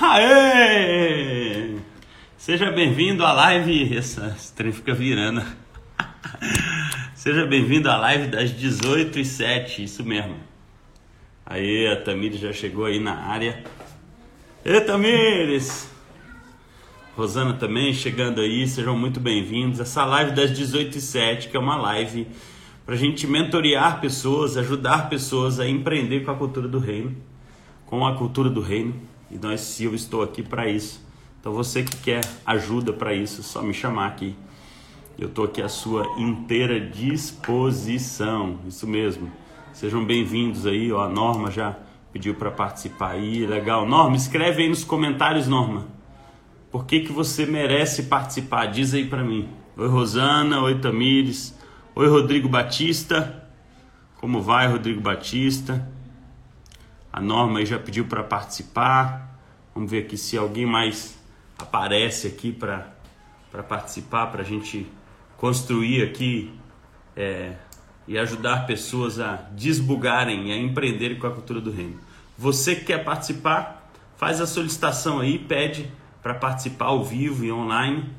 Aê! Seja bem-vindo à live. Essa trem fica virando. Seja bem-vindo à live das 18 e 07 isso mesmo. Aí, a Tamires já chegou aí na área. Ê, Tamires! Rosana também chegando aí, sejam muito bem-vindos. Essa live das 18 e 07 que é uma live para a gente mentorear pessoas, ajudar pessoas a empreender com a cultura do reino, com a cultura do reino. E nós, eu estou aqui para isso. Então você que quer ajuda para isso, é só me chamar aqui. Eu estou aqui à sua inteira disposição. Isso mesmo. Sejam bem-vindos aí. Ó, a Norma já pediu para participar aí. Legal. Norma, escreve aí nos comentários, Norma. Por que, que você merece participar? Diz aí para mim. Oi, Rosana. Oi, Tamires. Oi, Rodrigo Batista. Como vai, Rodrigo Batista? A Norma aí já pediu para participar. Vamos ver aqui se alguém mais aparece aqui para participar, para a gente construir aqui é, e ajudar pessoas a desbugarem e a empreenderem com a cultura do reino. Você que quer participar, faz a solicitação aí, pede para participar ao vivo e online,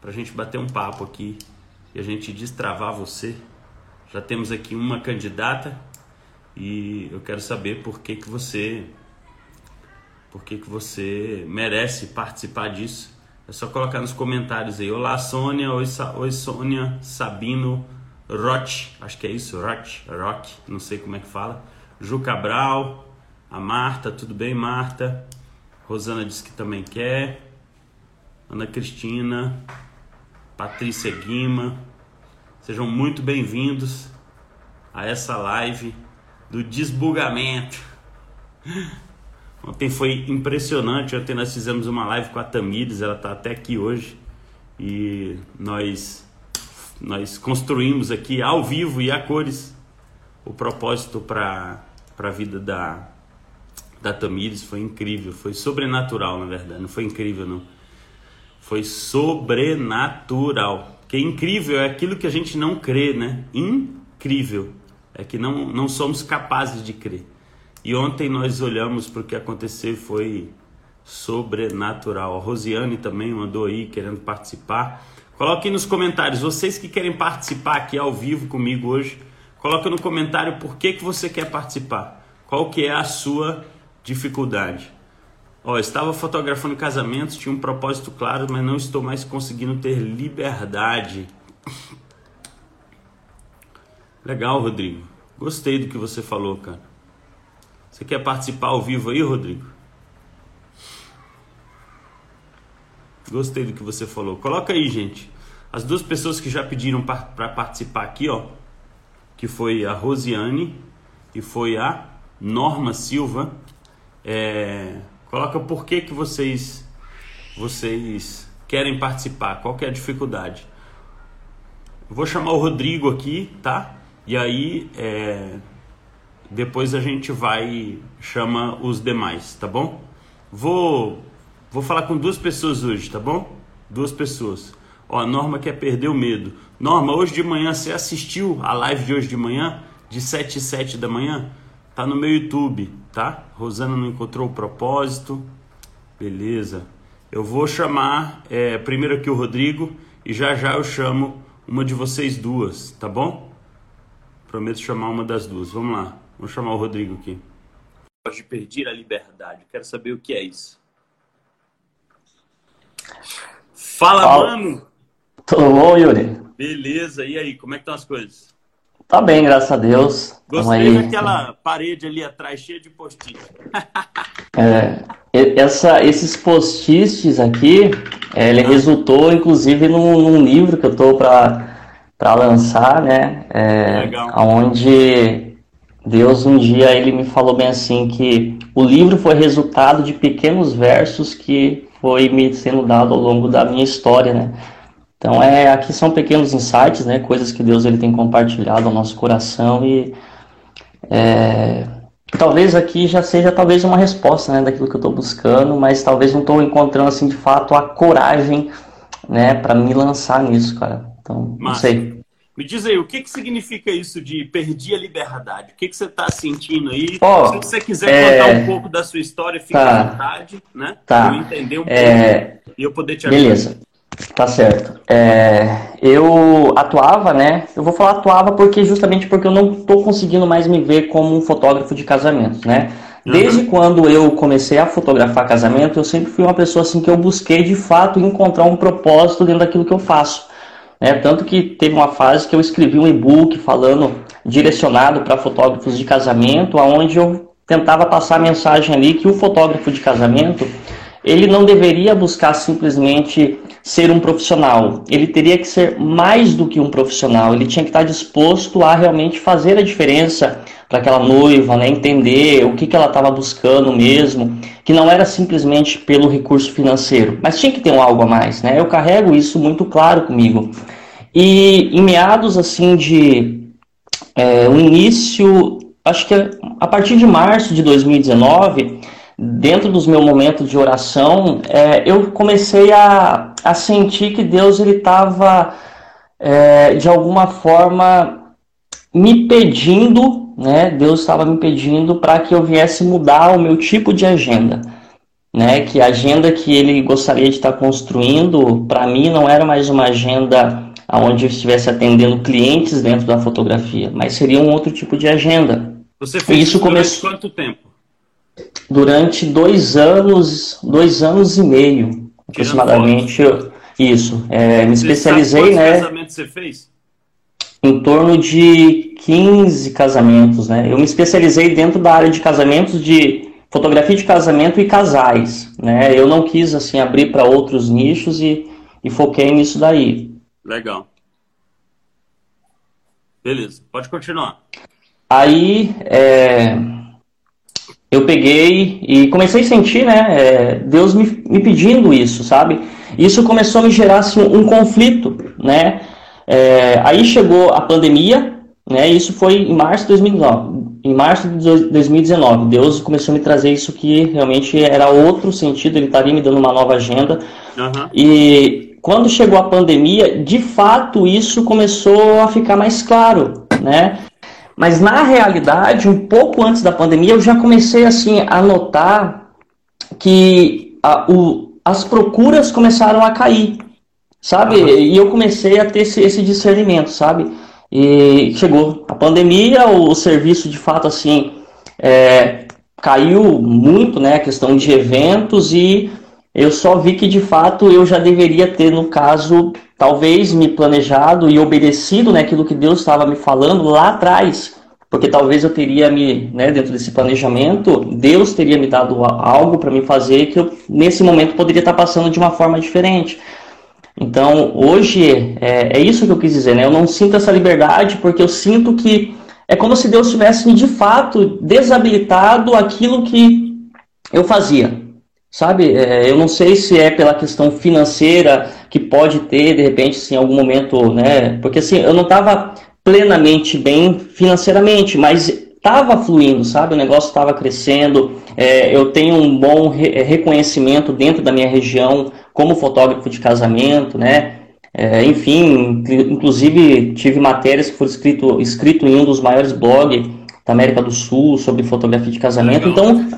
para a gente bater um papo aqui e a gente destravar você. Já temos aqui uma candidata e eu quero saber por que, que você por que, que você merece participar disso. É só colocar nos comentários aí. Olá Sônia, oi, Sa oi Sônia, Sabino, Roch, acho que é isso, Roch, Rock, não sei como é que fala. Ju Cabral, a Marta, tudo bem Marta? Rosana disse que também quer. Ana Cristina, Patrícia Guima, sejam muito bem-vindos a essa live do desbugamento. Ontem foi impressionante, ontem nós fizemos uma live com a Tamires, ela está até aqui hoje e nós nós construímos aqui ao vivo e a cores o propósito para a vida da, da Tamires, foi incrível, foi sobrenatural na verdade, não foi incrível não foi sobrenatural. Que incrível é aquilo que a gente não crê, né? Incrível é que não, não somos capazes de crer. E ontem nós olhamos para o que aconteceu e foi sobrenatural. A Rosiane também mandou aí querendo participar. Coloquem nos comentários, vocês que querem participar aqui ao vivo comigo hoje, coloca no comentário por que, que você quer participar. Qual que é a sua dificuldade? Ó, estava fotografando casamentos, tinha um propósito claro, mas não estou mais conseguindo ter liberdade. Legal, Rodrigo. Gostei do que você falou, cara. Você quer participar ao vivo aí, Rodrigo? Gostei do que você falou. Coloca aí, gente. As duas pessoas que já pediram para participar aqui, ó, que foi a Rosiane e foi a Norma Silva. É, Coloca por que, que vocês vocês querem participar, qual que é a dificuldade. vou chamar o Rodrigo aqui, tá? E aí é, depois a gente vai chama os demais, tá bom? Vou vou falar com duas pessoas hoje, tá bom? Duas pessoas. Ó, a Norma quer perder o medo. Norma, hoje de manhã você assistiu a live de hoje de manhã, de 7 e 7 da manhã? Tá no meu YouTube, tá? Rosana não encontrou o propósito. Beleza. Eu vou chamar é, primeiro aqui o Rodrigo e já já eu chamo uma de vocês duas, tá bom? Prometo chamar uma das duas. Vamos lá. Vamos chamar o Rodrigo aqui. De perder a liberdade. Quero saber o que é isso. Fala, Fala. mano! Tudo bom, Yuri? Beleza. E aí, como é que estão as coisas? Tá bem, graças a Deus. Gostei daquela parede ali atrás, cheia de post-it. é, essa, esses post-its aqui, é, ele ah. resultou, inclusive, num, num, livro que eu tô para lançar, né? É, Legal. Onde Deus um dia ele me falou bem assim que o livro foi resultado de pequenos versos que foi me sendo dado ao longo da minha história, né? Então, é, aqui são pequenos insights, né, coisas que Deus ele tem compartilhado ao nosso coração e é, talvez aqui já seja talvez uma resposta né, daquilo que eu estou buscando, mas talvez não estou encontrando assim de fato a coragem né, para me lançar nisso, cara. Então, não sei. Me diz aí, o que, que significa isso de perdi a liberdade? O que, que você está sentindo aí? Oh, Se você quiser é... contar um pouco da sua história, fica tá. à vontade, né? Tá. Eu entender um é... pouco e eu poder te ajudar. Beleza. Tá certo. É, eu atuava, né? Eu vou falar atuava porque justamente porque eu não estou conseguindo mais me ver como um fotógrafo de casamentos, né? Desde uhum. quando eu comecei a fotografar casamento, eu sempre fui uma pessoa assim que eu busquei de fato encontrar um propósito dentro daquilo que eu faço. Né? Tanto que teve uma fase que eu escrevi um e-book falando direcionado para fotógrafos de casamento, aonde eu tentava passar a mensagem ali que o fotógrafo de casamento ele não deveria buscar simplesmente ser um profissional. Ele teria que ser mais do que um profissional. Ele tinha que estar disposto a realmente fazer a diferença para aquela noiva, né? entender o que, que ela estava buscando mesmo, que não era simplesmente pelo recurso financeiro, mas tinha que ter um algo a mais. Né? Eu carrego isso muito claro comigo. E em meados assim de é, início, acho que a partir de março de 2019 dentro dos meus momentos de oração, é, eu comecei a, a sentir que Deus ele estava é, de alguma forma me pedindo, né? Deus estava me pedindo para que eu viesse mudar o meu tipo de agenda, né? Que a agenda que Ele gostaria de estar construindo para mim não era mais uma agenda onde eu estivesse atendendo clientes dentro da fotografia, mas seria um outro tipo de agenda. Você fez isso começou quanto tempo? Durante dois anos, dois anos e meio, aproximadamente. Isso. É, me especializei, né? Quantos casamentos você fez? Em torno de 15 casamentos, né? Eu me especializei dentro da área de casamentos de fotografia de casamento e casais, né? Eu não quis assim abrir para outros nichos e, e foquei nisso daí. Legal. Beleza, pode continuar. Aí, é, eu peguei e comecei a sentir, né, é, Deus me, me, pedindo isso, sabe? Isso começou a me gerar assim, um conflito, né? É, aí chegou a pandemia, né? Isso foi em março de 2019. Em março de 2019, Deus começou a me trazer isso que realmente era outro sentido. Ele estaria me dando uma nova agenda. Uhum. E quando chegou a pandemia, de fato isso começou a ficar mais claro, né? Mas na realidade, um pouco antes da pandemia, eu já comecei assim a notar que a, o, as procuras começaram a cair, sabe? Uhum. E eu comecei a ter esse, esse, discernimento, sabe? E chegou a pandemia, o, o serviço de fato assim é, caiu muito, né? A questão de eventos e eu só vi que de fato eu já deveria ter, no caso, talvez me planejado e obedecido naquilo né, que Deus estava me falando lá atrás. Porque talvez eu teria me, né, dentro desse planejamento, Deus teria me dado algo para me fazer que eu, nesse momento, poderia estar passando de uma forma diferente. Então, hoje, é, é isso que eu quis dizer, né? Eu não sinto essa liberdade porque eu sinto que é como se Deus tivesse, de fato, desabilitado aquilo que eu fazia. Sabe, é, eu não sei se é pela questão financeira que pode ter, de repente, assim, em algum momento, né? Porque assim, eu não estava plenamente bem financeiramente, mas estava fluindo, sabe? O negócio estava crescendo. É, eu tenho um bom re reconhecimento dentro da minha região como fotógrafo de casamento, né? É, enfim, inclusive tive matérias que foram escrito, escrito em um dos maiores blogs da América do Sul sobre fotografia de casamento. Então,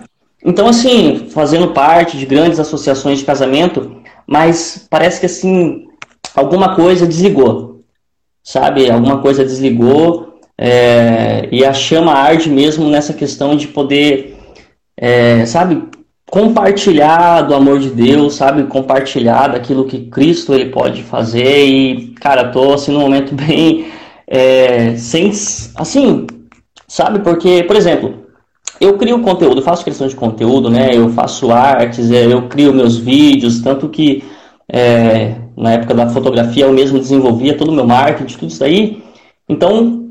então, assim, fazendo parte de grandes associações de casamento, mas parece que, assim, alguma coisa desligou, sabe? Alguma coisa desligou é, e a chama arde mesmo nessa questão de poder, é, sabe, compartilhar do amor de Deus, sabe? Compartilhar daquilo que Cristo ele pode fazer e, cara, tô, assim, num momento bem, é, sem, assim, sabe? Porque, por exemplo, eu crio conteúdo, faço questão de conteúdo, né? Eu faço artes, é, eu crio meus vídeos, tanto que é, na época da fotografia eu mesmo desenvolvia todo o meu marketing, tudo isso aí. Então,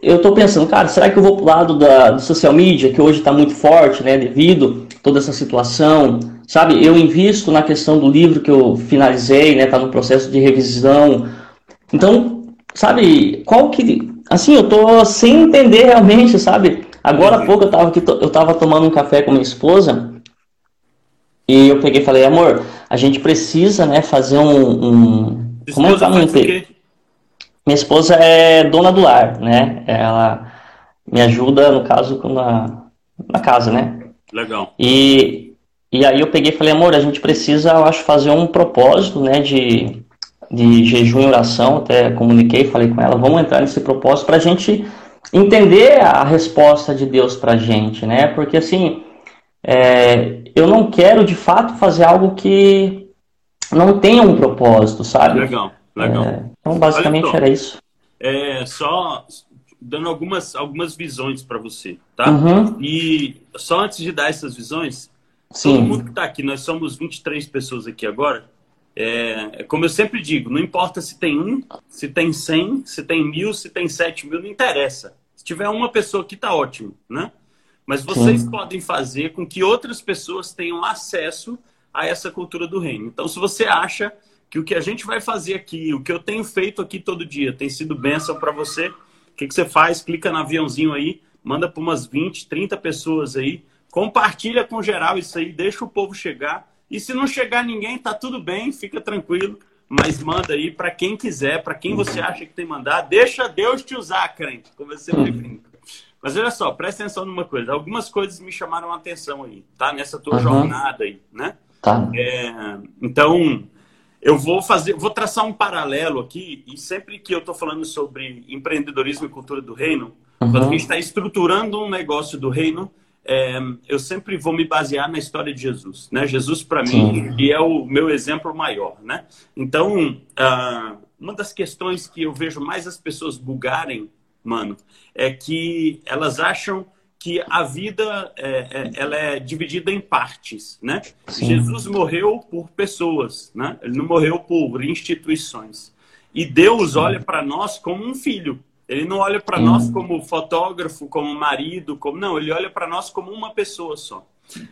eu estou pensando, cara, será que eu vou pro lado da, do social media, que hoje está muito forte, né? Devido a toda essa situação, sabe? Eu invisto na questão do livro que eu finalizei, né? Tá no processo de revisão. Então, sabe, qual que... Assim, eu tô sem entender realmente, sabe? Agora há pouco eu tava, aqui, eu tava tomando um café com minha esposa e eu peguei e falei, amor, a gente precisa, né, fazer um. um como é que fala? minha esposa é dona do lar, né? Ela me ajuda, no caso, na, na casa, né? Legal. E, e aí eu peguei e falei, amor, a gente precisa, eu acho, fazer um propósito, né, de, de jejum e oração. Até comuniquei, falei com ela, vamos entrar nesse propósito para a gente entender a resposta de Deus para a gente, né? Porque assim, é, eu não quero de fato fazer algo que não tenha um propósito, sabe? Legal, legal. É, então, basicamente era isso. É, só dando algumas, algumas visões para você, tá? Uhum. E só antes de dar essas visões, Sim. todo mundo que está aqui, nós somos 23 pessoas aqui agora, é, como eu sempre digo, não importa se tem um, se tem 100, se tem mil, se tem 7 mil, não interessa. Se tiver uma pessoa aqui, tá ótimo, né? Mas vocês Sim. podem fazer com que outras pessoas tenham acesso a essa cultura do reino. Então, se você acha que o que a gente vai fazer aqui, o que eu tenho feito aqui todo dia, tem sido bênção para você, o que, que você faz? Clica no aviãozinho aí, manda para umas 20, 30 pessoas aí, compartilha com geral isso aí, deixa o povo chegar. E se não chegar ninguém, tá tudo bem, fica tranquilo. Mas manda aí para quem quiser, para quem você acha que tem que mandar. Deixa Deus te usar, crente, como eu sempre brinco. Mas olha só, presta atenção numa coisa. Algumas coisas me chamaram a atenção aí, tá? Nessa tua uhum. jornada aí, né? Tá. É, então, eu vou fazer, vou traçar um paralelo aqui, e sempre que eu estou falando sobre empreendedorismo e cultura do reino, uhum. quando a gente está estruturando um negócio do reino, é, eu sempre vou me basear na história de Jesus, né? Jesus para mim e é o meu exemplo maior, né? Então, uh, uma das questões que eu vejo mais as pessoas bugarem mano, é que elas acham que a vida é, é, ela é dividida em partes, né? Sim. Jesus morreu por pessoas, né? Ele não morreu por instituições. E Deus olha para nós como um filho. Ele não olha para nós como fotógrafo, como marido, como não. Ele olha para nós como uma pessoa só.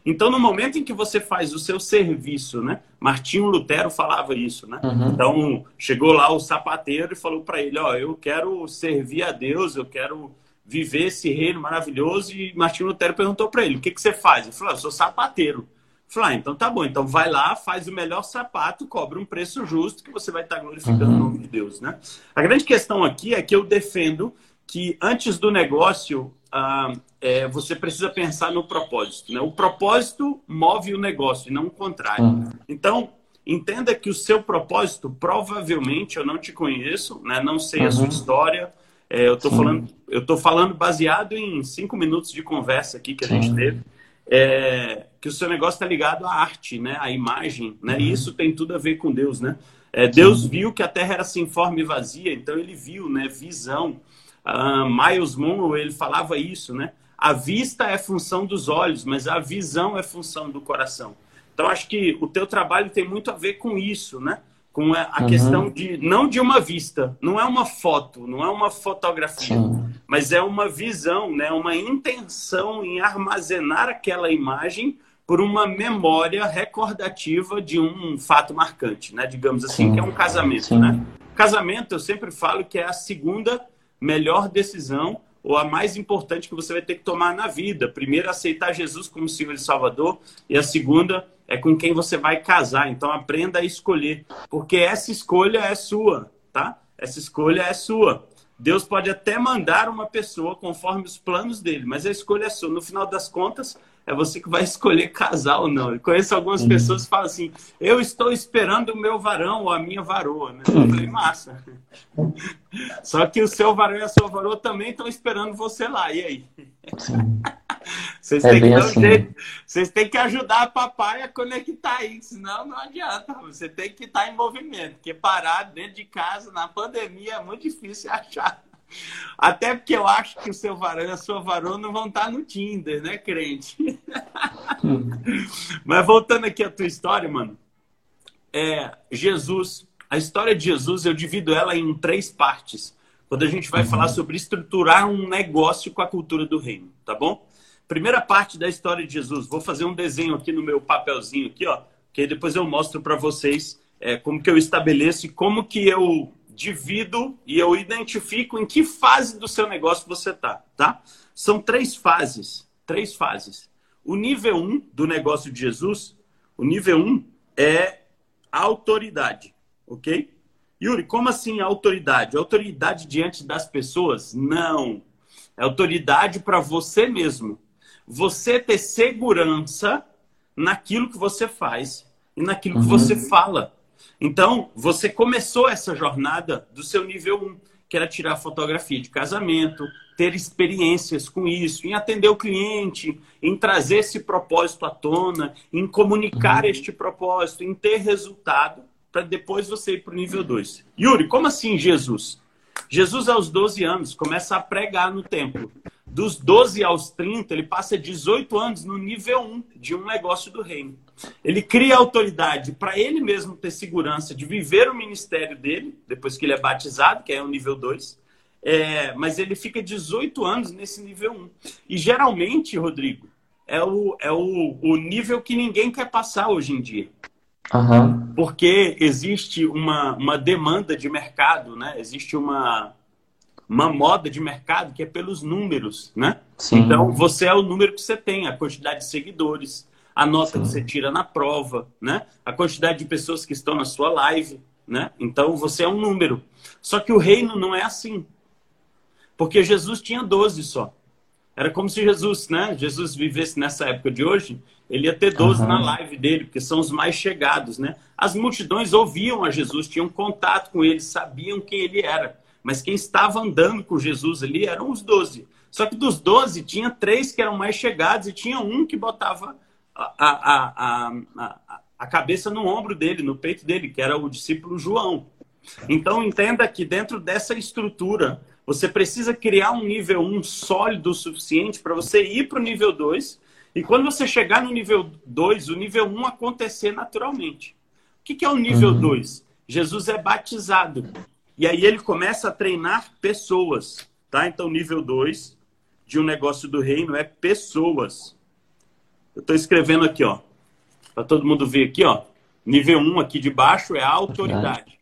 Então, no momento em que você faz o seu serviço, né? Martinho Lutero falava isso, né? Uhum. Então, chegou lá o sapateiro e falou para ele: Ó, eu quero servir a Deus, eu quero viver esse reino maravilhoso. E Martinho Lutero perguntou para ele: O que, que você faz? Ele falou: Eu sou sapateiro. Falou, ah, então tá bom, então vai lá, faz o melhor sapato, cobra um preço justo que você vai estar glorificando uhum. o nome de Deus, né? A grande questão aqui é que eu defendo que antes do negócio ah, é, você precisa pensar no propósito. Né? O propósito move o negócio e não o contrário. Uhum. Então, entenda que o seu propósito, provavelmente, eu não te conheço, né? não sei uhum. a sua uhum. história. É, eu estou falando, eu tô falando baseado em cinco minutos de conversa aqui que a Sim. gente teve. É, que o seu negócio está ligado à arte, né? à imagem, né? Uhum. e isso tem tudo a ver com Deus. Né? É, Deus viu que a terra era sem forma e vazia, então ele viu né? visão. Uh, Miles Monroe ele falava isso, né? A vista é função dos olhos, mas a visão é função do coração. Então acho que o teu trabalho tem muito a ver com isso, né? Com a uhum. questão de não de uma vista, não é uma foto, não é uma fotografia, Sim. mas é uma visão, né? Uma intenção em armazenar aquela imagem por uma memória recordativa de um fato marcante, né? Digamos assim, Sim. que é um casamento, Sim. né? Casamento, eu sempre falo que é a segunda melhor decisão ou a mais importante que você vai ter que tomar na vida. Primeiro, aceitar Jesus como Senhor e Salvador, e a segunda é com quem você vai casar. Então, aprenda a escolher, porque essa escolha é sua, tá? Essa escolha é sua. Deus pode até mandar uma pessoa conforme os planos dele, mas a escolha é sua. No final das contas, é você que vai escolher casar ou não. Eu conheço algumas uhum. pessoas que falam assim: eu estou esperando o meu varão ou a minha varoa. Né? Eu falei, massa. Só que o seu varão e a sua varoa também estão esperando você lá. E aí? Vocês, é têm que assim. jeito, vocês têm que ajudar a papai a conectar aí, senão não adianta. Você tem que estar em movimento, porque parar dentro de casa na pandemia é muito difícil achar. Até porque eu acho que o seu varão e a sua varona não vão estar no Tinder, né, crente? Mas voltando aqui à tua história, mano. É, Jesus, a história de Jesus, eu divido ela em três partes. Quando a gente vai uhum. falar sobre estruturar um negócio com a cultura do reino, tá bom? Primeira parte da história de Jesus. Vou fazer um desenho aqui no meu papelzinho aqui, ó, que depois eu mostro para vocês é, como que eu estabeleço e como que eu divido e eu identifico em que fase do seu negócio você está, tá? São três fases, três fases. O nível 1 um do negócio de Jesus, o nível 1 um é autoridade, ok? Yuri, como assim autoridade? Autoridade diante das pessoas? Não. É autoridade para você mesmo. Você ter segurança naquilo que você faz e naquilo uhum. que você fala. Então, você começou essa jornada do seu nível 1, que era tirar fotografia de casamento, ter experiências com isso, em atender o cliente, em trazer esse propósito à tona, em comunicar uhum. este propósito, em ter resultado para depois você ir para o nível 2. Yuri, como assim Jesus? Jesus, aos 12 anos, começa a pregar no templo. Dos 12 aos 30, ele passa 18 anos no nível 1 de um negócio do reino. Ele cria autoridade para ele mesmo ter segurança de viver o ministério dele, depois que ele é batizado, que é o nível 2. É, mas ele fica 18 anos nesse nível 1. E geralmente, Rodrigo, é o, é o, o nível que ninguém quer passar hoje em dia. Uhum. Porque existe uma, uma demanda de mercado, né? Existe uma, uma moda de mercado que é pelos números, né? Sim. Então, você é o número que você tem, a quantidade de seguidores, a nota que você tira na prova, né? A quantidade de pessoas que estão na sua live, né? Então, você é um número. Só que o reino não é assim. Porque Jesus tinha 12 só. Era como se Jesus, né? Jesus vivesse nessa época de hoje, ele ia ter 12 uhum. na live dele, porque são os mais chegados, né? As multidões ouviam a Jesus, tinham contato com ele, sabiam quem ele era. Mas quem estava andando com Jesus ali eram os 12. Só que dos 12, tinha três que eram mais chegados e tinha um que botava a, a, a, a, cabeça no ombro dele, no peito dele, que era o discípulo João. Então entenda que dentro dessa estrutura você precisa criar um nível 1 sólido o suficiente para você ir para o nível 2. E quando você chegar no nível 2, o nível 1 acontecer naturalmente. O que, que é o nível 2? Uhum. Jesus é batizado. E aí ele começa a treinar pessoas. Tá? Então, nível 2 de um negócio do reino é pessoas. Eu estou escrevendo aqui, ó. Para todo mundo ver aqui, ó. Nível 1 um aqui de baixo é a autoridade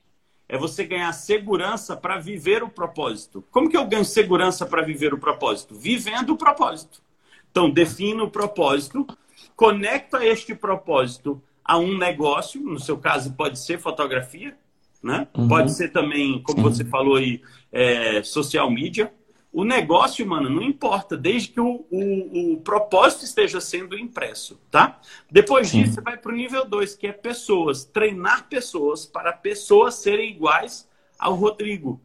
é você ganhar segurança para viver o propósito. Como que eu ganho segurança para viver o propósito? Vivendo o propósito. Então, defino o propósito, conecta este propósito a um negócio, no seu caso pode ser fotografia, né? Uhum. Pode ser também, como Sim. você falou aí, é, social media. O negócio, mano, não importa, desde que o, o, o propósito esteja sendo impresso, tá? Depois Sim. disso, você vai para o nível 2, que é pessoas. Treinar pessoas para pessoas serem iguais ao Rodrigo.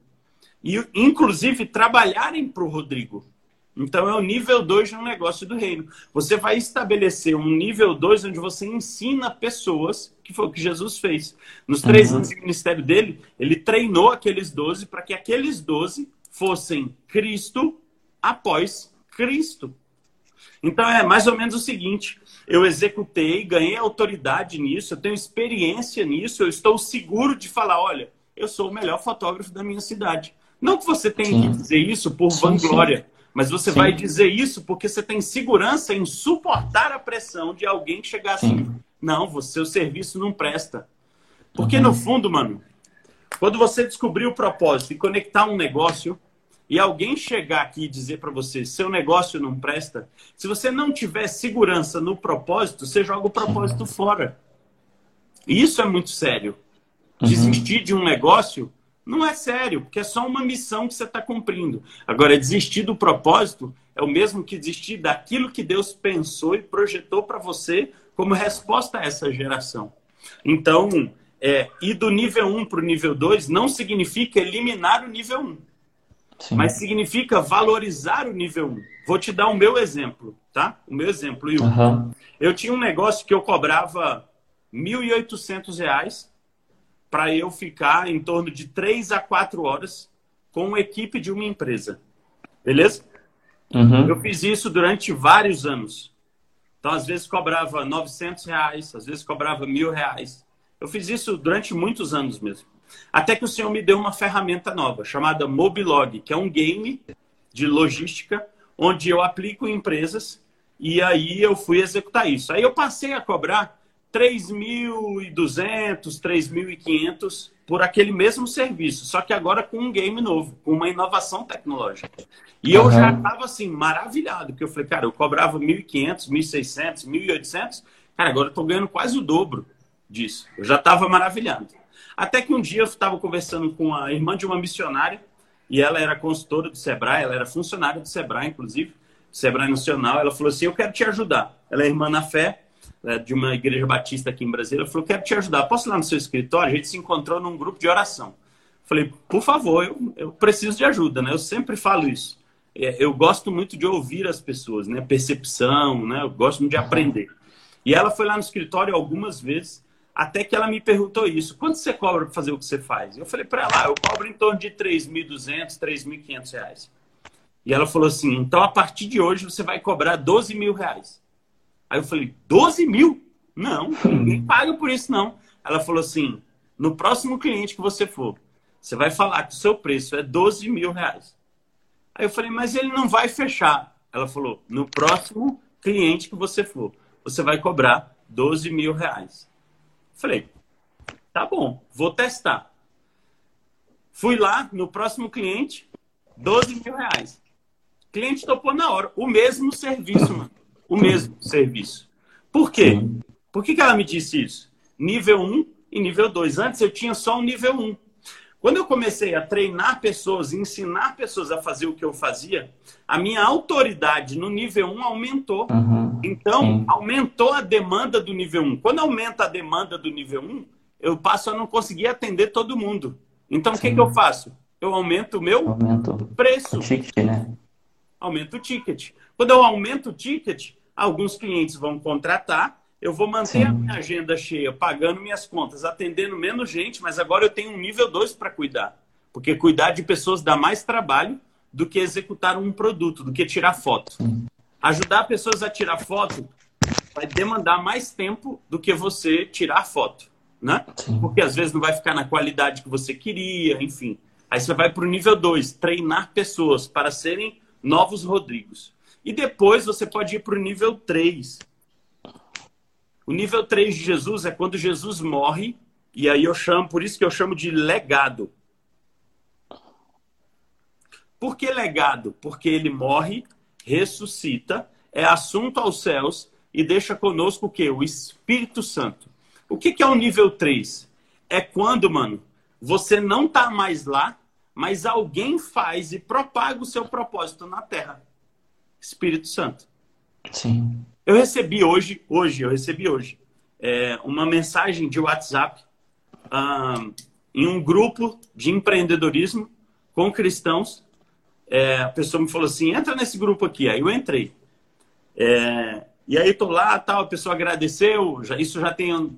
E, inclusive, trabalharem para o Rodrigo. Então, é o nível 2 de um negócio do reino. Você vai estabelecer um nível 2 onde você ensina pessoas, que foi o que Jesus fez. Nos três uhum. anos de ministério dele, ele treinou aqueles 12 para que aqueles 12 fossem Cristo após Cristo. Então é mais ou menos o seguinte: eu executei, ganhei autoridade nisso, eu tenho experiência nisso, eu estou seguro de falar: olha, eu sou o melhor fotógrafo da minha cidade. Não que você tenha sim. que dizer isso por sim, vanglória, sim. mas você vai dizer isso porque você tem segurança em suportar a pressão de alguém chegar assim: não, você, o serviço não presta. Porque uhum. no fundo, mano, quando você descobrir o propósito e conectar um negócio, e alguém chegar aqui e dizer para você, seu negócio não presta, se você não tiver segurança no propósito, você joga o propósito fora. E isso é muito sério. Uhum. Desistir de um negócio não é sério, porque é só uma missão que você está cumprindo. Agora, desistir do propósito é o mesmo que desistir daquilo que Deus pensou e projetou para você como resposta a essa geração. Então, é, ir do nível 1 para o nível 2 não significa eliminar o nível 1. Sim. Mas significa valorizar o nível 1. Vou te dar o meu exemplo, tá? O meu exemplo. Eu, uhum. eu tinha um negócio que eu cobrava R$ 1.800 para eu ficar em torno de 3 a 4 horas com uma equipe de uma empresa. Beleza? Uhum. Eu fiz isso durante vários anos. Então, às vezes cobrava 900 reais, às vezes cobrava mil reais. Eu fiz isso durante muitos anos mesmo. Até que o senhor me deu uma ferramenta nova, chamada Mobilog, que é um game de logística, onde eu aplico em empresas e aí eu fui executar isso. Aí eu passei a cobrar 3.200, 3.500 por aquele mesmo serviço, só que agora com um game novo, com uma inovação tecnológica. E eu já estava assim, maravilhado, porque eu falei, cara, eu cobrava 1.500, 1.600, 1.800, cara, agora eu estou ganhando quase o dobro disso. Eu já estava maravilhado. Até que um dia eu estava conversando com a irmã de uma missionária, e ela era consultora do Sebrae, ela era funcionária do Sebrae, inclusive, do Sebrae Nacional. Ela falou assim: Eu quero te ajudar. Ela é irmã na fé, é de uma igreja batista aqui em Brasília. Ela falou: Quero te ajudar. Posso ir lá no seu escritório? A gente se encontrou num grupo de oração. Falei: Por favor, eu, eu preciso de ajuda, né? Eu sempre falo isso. É, eu gosto muito de ouvir as pessoas, né? Percepção, né? Eu gosto muito de aprender. E ela foi lá no escritório algumas vezes, até que ela me perguntou isso: quanto você cobra para fazer o que você faz? Eu falei para ela: ah, eu cobro em torno de 3.200, 3.500 reais. E ela falou assim: então a partir de hoje você vai cobrar 12 mil reais. Aí eu falei: 12 mil? Não, ninguém paga por isso não. Ela falou assim: no próximo cliente que você for, você vai falar que o seu preço é 12 mil reais. Aí eu falei: mas ele não vai fechar. Ela falou: no próximo cliente que você for, você vai cobrar 12 mil reais. Falei, tá bom, vou testar. Fui lá no próximo cliente, 12 mil reais. Cliente topou na hora. O mesmo serviço, mano. O mesmo serviço. Por quê? Por que, que ela me disse isso? Nível 1 e nível 2. Antes eu tinha só o nível 1. Quando eu comecei a treinar pessoas, ensinar pessoas a fazer o que eu fazia, a minha autoridade no nível 1 aumentou. Uhum, então, sim. aumentou a demanda do nível 1. Quando aumenta a demanda do nível 1, eu passo a não conseguir atender todo mundo. Então, o que, que eu faço? Eu aumento o meu aumento preço. O ticket, né? Aumento o ticket. Quando eu aumento o ticket, alguns clientes vão contratar eu vou manter a minha agenda cheia, pagando minhas contas, atendendo menos gente, mas agora eu tenho um nível 2 para cuidar. Porque cuidar de pessoas dá mais trabalho do que executar um produto, do que tirar foto. Ajudar pessoas a tirar foto vai demandar mais tempo do que você tirar foto, né? Porque às vezes não vai ficar na qualidade que você queria, enfim. Aí você vai para o nível 2, treinar pessoas para serem novos Rodrigos. E depois você pode ir para o nível 3, o nível 3 de Jesus é quando Jesus morre, e aí eu chamo, por isso que eu chamo de legado. Por que legado? Porque ele morre, ressuscita, é assunto aos céus e deixa conosco o quê? O Espírito Santo. O que, que é o nível 3? É quando, mano, você não tá mais lá, mas alguém faz e propaga o seu propósito na terra. Espírito Santo. Sim. Eu recebi hoje, hoje, eu recebi hoje, é, uma mensagem de WhatsApp um, em um grupo de empreendedorismo com cristãos. É, a pessoa me falou assim: entra nesse grupo aqui. Aí eu entrei. É, e aí tô lá, tal, a pessoa agradeceu. Já, isso já tem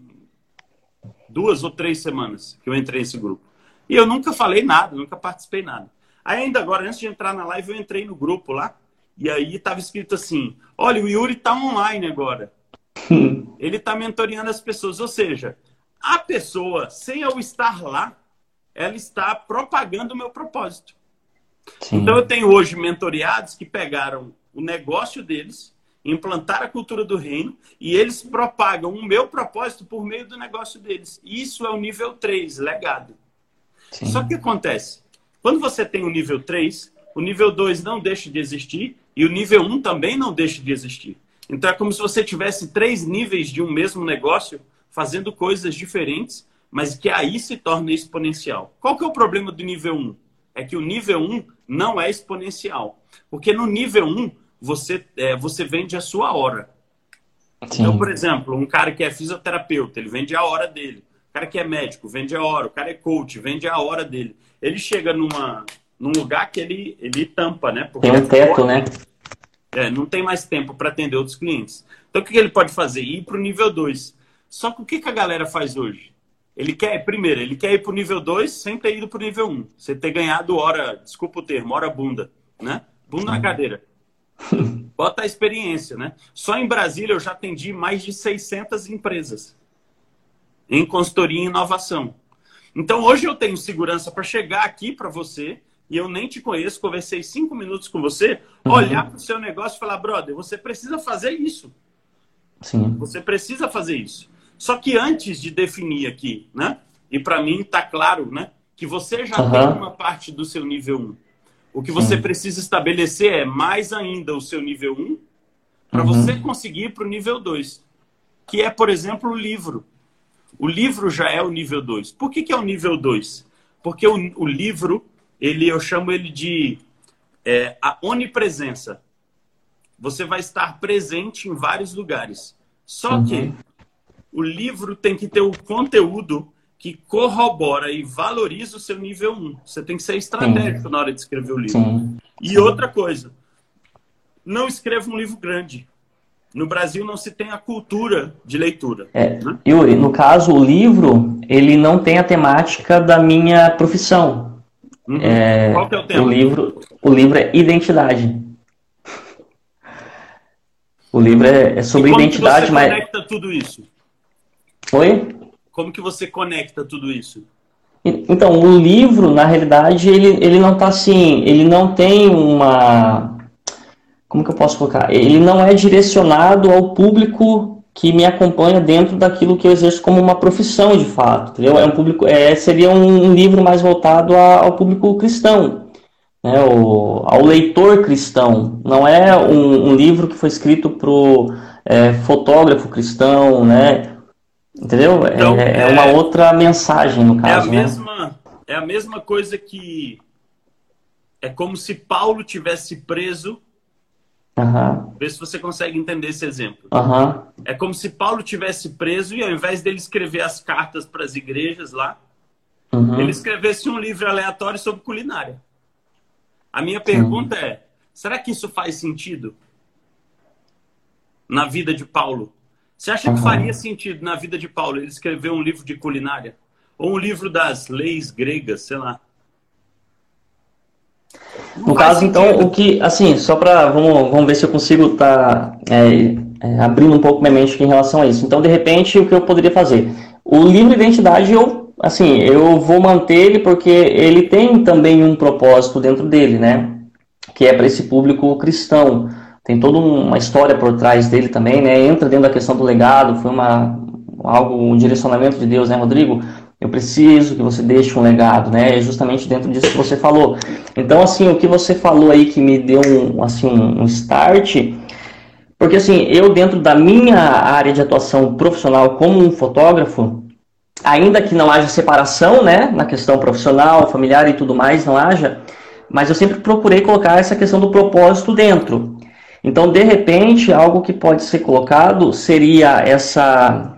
duas ou três semanas que eu entrei nesse grupo. E eu nunca falei nada, nunca participei nada. Ainda agora, antes de entrar na live, eu entrei no grupo lá. E aí estava escrito assim: olha, o Yuri está online agora. Ele está mentoreando as pessoas. Ou seja, a pessoa, sem eu estar lá, ela está propagando o meu propósito. Sim. Então eu tenho hoje mentoreados que pegaram o negócio deles, implantaram a cultura do reino e eles propagam o meu propósito por meio do negócio deles. Isso é o nível 3, legado. Sim. Só que acontece, quando você tem o nível 3, o nível 2 não deixa de existir e o nível 1 também não deixa de existir. Então é como se você tivesse três níveis de um mesmo negócio fazendo coisas diferentes, mas que aí se torna exponencial. Qual que é o problema do nível 1? É que o nível 1 não é exponencial. Porque no nível 1 você, é, você vende a sua hora. Sim. Então, por exemplo, um cara que é fisioterapeuta, ele vende a hora dele. O cara que é médico, vende a hora. O cara é coach, vende a hora dele. Ele chega numa, num lugar que ele, ele tampa, né? Porque tem um teto, né? É, não tem mais tempo para atender outros clientes. Então, o que ele pode fazer? Ir para o nível 2. Só que o que, que a galera faz hoje? Ele quer, primeiro, ele quer ir para o nível 2 sem ter ido para o nível 1. Um. Você ter ganhado hora, desculpa o termo, hora bunda, né? Bunda na cadeira. Bota a experiência, né? Só em Brasília eu já atendi mais de 600 empresas em consultoria e inovação. Então hoje eu tenho segurança para chegar aqui para você e eu nem te conheço, conversei cinco minutos com você, uhum. olhar para o seu negócio e falar, brother, você precisa fazer isso. Sim. Você precisa fazer isso. Só que antes de definir aqui, né? E para mim está claro, né? Que você já uhum. tem uma parte do seu nível 1. O que você Sim. precisa estabelecer é mais ainda o seu nível 1 para uhum. você conseguir para o nível 2. Que é, por exemplo, o livro. O livro já é o nível 2. Por que, que é o nível 2? Porque o, o, livro, ele, eu chamo ele de é, a onipresença. Você vai estar presente em vários lugares. Só uhum. que o livro tem que ter o conteúdo que corrobora e valoriza o seu nível 1. Você tem que ser estratégico Sim. na hora de escrever o livro. Sim. E Sim. outra coisa, não escreva um livro grande. No Brasil não se tem a cultura de leitura. É, né? Yuri, no caso, o livro, ele não tem a temática da minha profissão. Uhum. É, Qual que é o tema? O livro, o livro é identidade. O livro é, é sobre como identidade, que você mas. conecta tudo isso? Oi? Como que você conecta tudo isso? Então, o livro, na realidade, ele, ele não está assim, ele não tem uma como que eu posso colocar? Ele não é direcionado ao público que me acompanha dentro daquilo que eu exerço como uma profissão de fato, entendeu? É um público, é, seria um, livro mais voltado a, ao público cristão, né? O, ao leitor cristão. Não é um, um livro que foi escrito para o é, fotógrafo cristão, né? Entendeu? É, então, é, é, uma outra mensagem no caso. É a né? mesma, é a mesma coisa que é como se Paulo tivesse preso Uhum. Vê se você consegue entender esse exemplo. Uhum. É como se Paulo tivesse preso e ao invés dele escrever as cartas para as igrejas lá, uhum. ele escrevesse um livro aleatório sobre culinária. A minha pergunta Sim. é: será que isso faz sentido na vida de Paulo? Você acha que faria sentido na vida de Paulo ele escrever um livro de culinária? Ou um livro das leis gregas, sei lá? No caso, então, o que, assim, só para vamos, vamos ver se eu consigo estar tá, é, é, abrindo um pouco minha mente em relação a isso. Então, de repente, o que eu poderia fazer? O livro identidade, eu, assim, eu vou manter ele porque ele tem também um propósito dentro dele, né? Que é para esse público cristão. Tem toda uma história por trás dele também, né? Entra dentro da questão do legado, foi uma, algo, um direcionamento de Deus, né, Rodrigo? Eu preciso que você deixe um legado, né? É justamente dentro disso que você falou. Então, assim, o que você falou aí que me deu um, assim, um start, porque assim, eu dentro da minha área de atuação profissional como um fotógrafo, ainda que não haja separação, né, na questão profissional, familiar e tudo mais, não haja, mas eu sempre procurei colocar essa questão do propósito dentro. Então, de repente, algo que pode ser colocado seria essa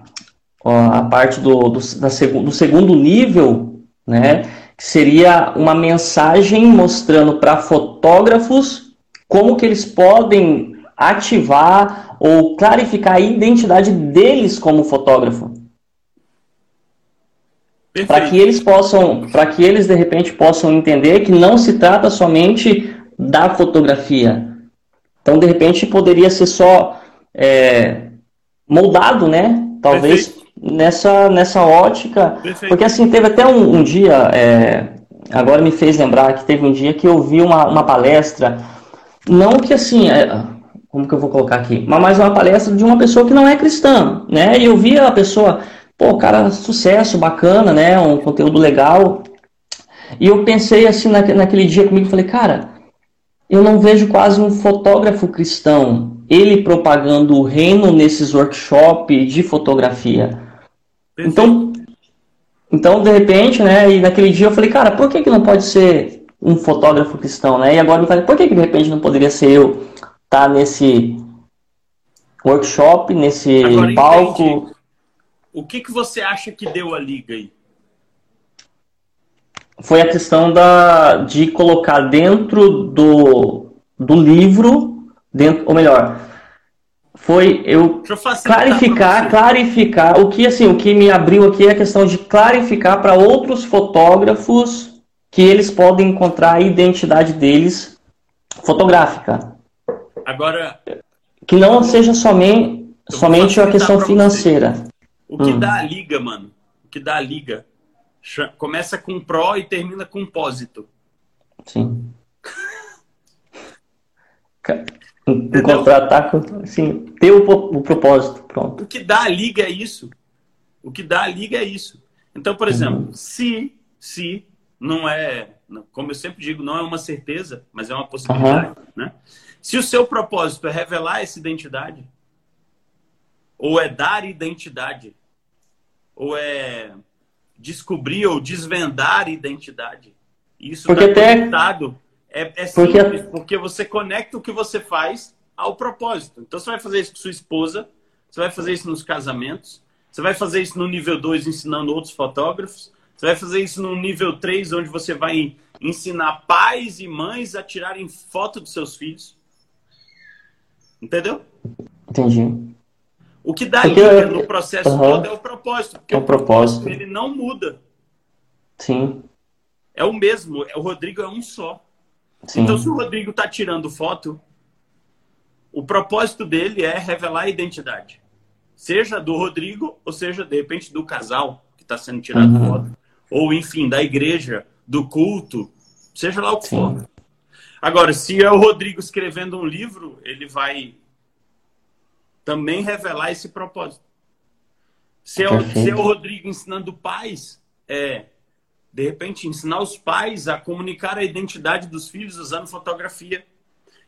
a parte do, do, da seg do segundo nível, né, que seria uma mensagem mostrando para fotógrafos como que eles podem ativar ou clarificar a identidade deles como fotógrafo. Para que eles possam, para que eles de repente possam entender que não se trata somente da fotografia. Então, de repente, poderia ser só é, moldado, né? Talvez Perfeito nessa, nessa ótica. Perfeito. Porque assim, teve até um, um dia, é, agora me fez lembrar que teve um dia que eu vi uma, uma palestra, não que assim, é, como que eu vou colocar aqui? Mas mais uma palestra de uma pessoa que não é cristã, né? E eu vi a pessoa, pô, cara, sucesso, bacana, né? Um conteúdo legal. E eu pensei assim na, naquele dia comigo, falei, cara, eu não vejo quase um fotógrafo cristão, ele propagando o reino nesses workshops de fotografia. Então, então, de repente, né, e naquele dia eu falei, cara, por que, que não pode ser um fotógrafo cristão, né? E agora eu falei, por que, que de repente não poderia ser eu estar tá nesse workshop, nesse agora, palco? Entendi. O que, que você acha que deu a liga aí? Foi a questão da, de colocar dentro do, do livro, dentro, ou melhor, foi eu clarificar, clarificar o que assim, o que me abriu aqui é a questão de clarificar para outros fotógrafos que eles podem encontrar a identidade deles fotográfica. Agora que não seja somente somente a questão financeira. O que hum. dá a liga, mano? O que dá a liga? Começa com pró e termina com pósito. Sim. Um contra-ataque, assim, ter o, o, propósito, pronto. O que dá a liga é isso. O que dá a liga é isso. Então, por exemplo, uhum. se, se não é, como eu sempre digo, não é uma certeza, mas é uma possibilidade, uhum. né? Se o seu propósito é revelar essa identidade, ou é dar identidade, ou é descobrir ou desvendar identidade. Isso porque tá É, é simples, porque... porque você conecta o que você faz ao propósito. Então você vai fazer isso com sua esposa, você vai fazer isso nos casamentos, você vai fazer isso no nível 2 ensinando outros fotógrafos, você vai fazer isso no nível 3, onde você vai ensinar pais e mães a tirarem foto dos seus filhos. Entendeu? Entendi. O que dá porque, no processo uhum. todo é o propósito. Porque é o propósito. Ele não muda. Sim. É o mesmo. O Rodrigo é um só. Sim. Então, se o Rodrigo está tirando foto, o propósito dele é revelar a identidade. Seja do Rodrigo, ou seja, de repente, do casal que está sendo tirado uhum. foto. Ou, enfim, da igreja, do culto, seja lá o que Sim. for. Agora, se é o Rodrigo escrevendo um livro, ele vai também revelar esse propósito. Se é, o, se é o Rodrigo ensinando pais, é, de repente, ensinar os pais a comunicar a identidade dos filhos usando fotografia.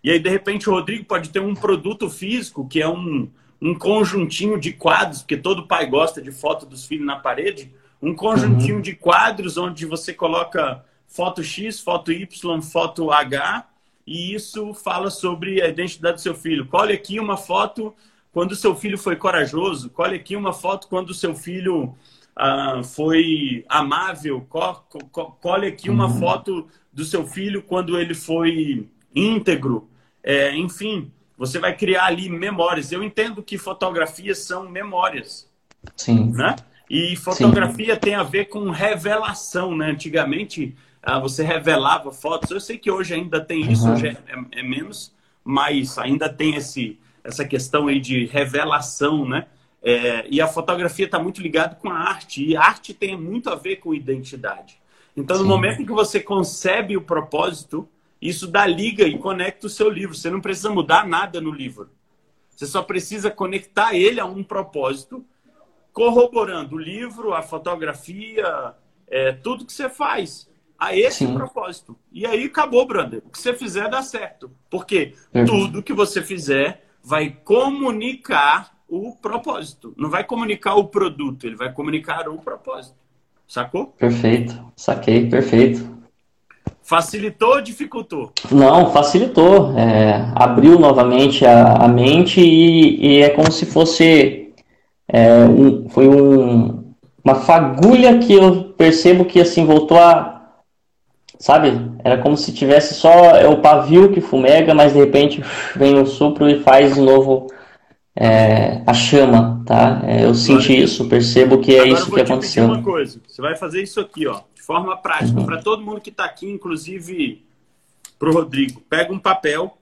E aí, de repente, o Rodrigo pode ter um produto físico, que é um, um conjuntinho de quadros, porque todo pai gosta de foto dos filhos na parede, um conjuntinho uhum. de quadros onde você coloca foto X, foto Y, foto H, e isso fala sobre a identidade do seu filho. Colhe aqui uma foto quando o seu filho foi corajoso, colhe aqui uma foto quando o seu filho ah, foi amável, co co colhe aqui uma uhum. foto do seu filho quando ele foi íntegro. É, enfim, você vai criar ali memórias. Eu entendo que fotografias são memórias. Sim. Né? E fotografia Sim. tem a ver com revelação, né? Antigamente ah, você revelava fotos. Eu sei que hoje ainda tem isso, uhum. hoje é, é, é menos, mas ainda tem esse essa questão aí de revelação, né? É, e a fotografia está muito ligada com a arte, e a arte tem muito a ver com identidade. Então, no Sim. momento em que você concebe o propósito, isso dá liga e conecta o seu livro. Você não precisa mudar nada no livro. Você só precisa conectar ele a um propósito, corroborando o livro, a fotografia, é, tudo que você faz a esse Sim. propósito. E aí acabou, brother. O que você fizer dá certo. Porque uhum. tudo que você fizer vai comunicar o propósito. Não vai comunicar o produto, ele vai comunicar o propósito. Sacou? Perfeito. Saquei, perfeito. Facilitou ou dificultou? Não, facilitou. É, abriu novamente a, a mente e, e, é como se fosse. É, um, foi um, uma fagulha que eu percebo que assim voltou a sabe? Era como se tivesse só é o pavio que fumega, mas de repente vem o sopro e faz de novo é, a chama, tá? É, eu senti isso, percebo que é Agora isso que aconteceu. uma coisa, você vai fazer isso aqui, ó, de forma prática, uhum. para todo mundo que está aqui, inclusive para o Rodrigo. Pega um papel,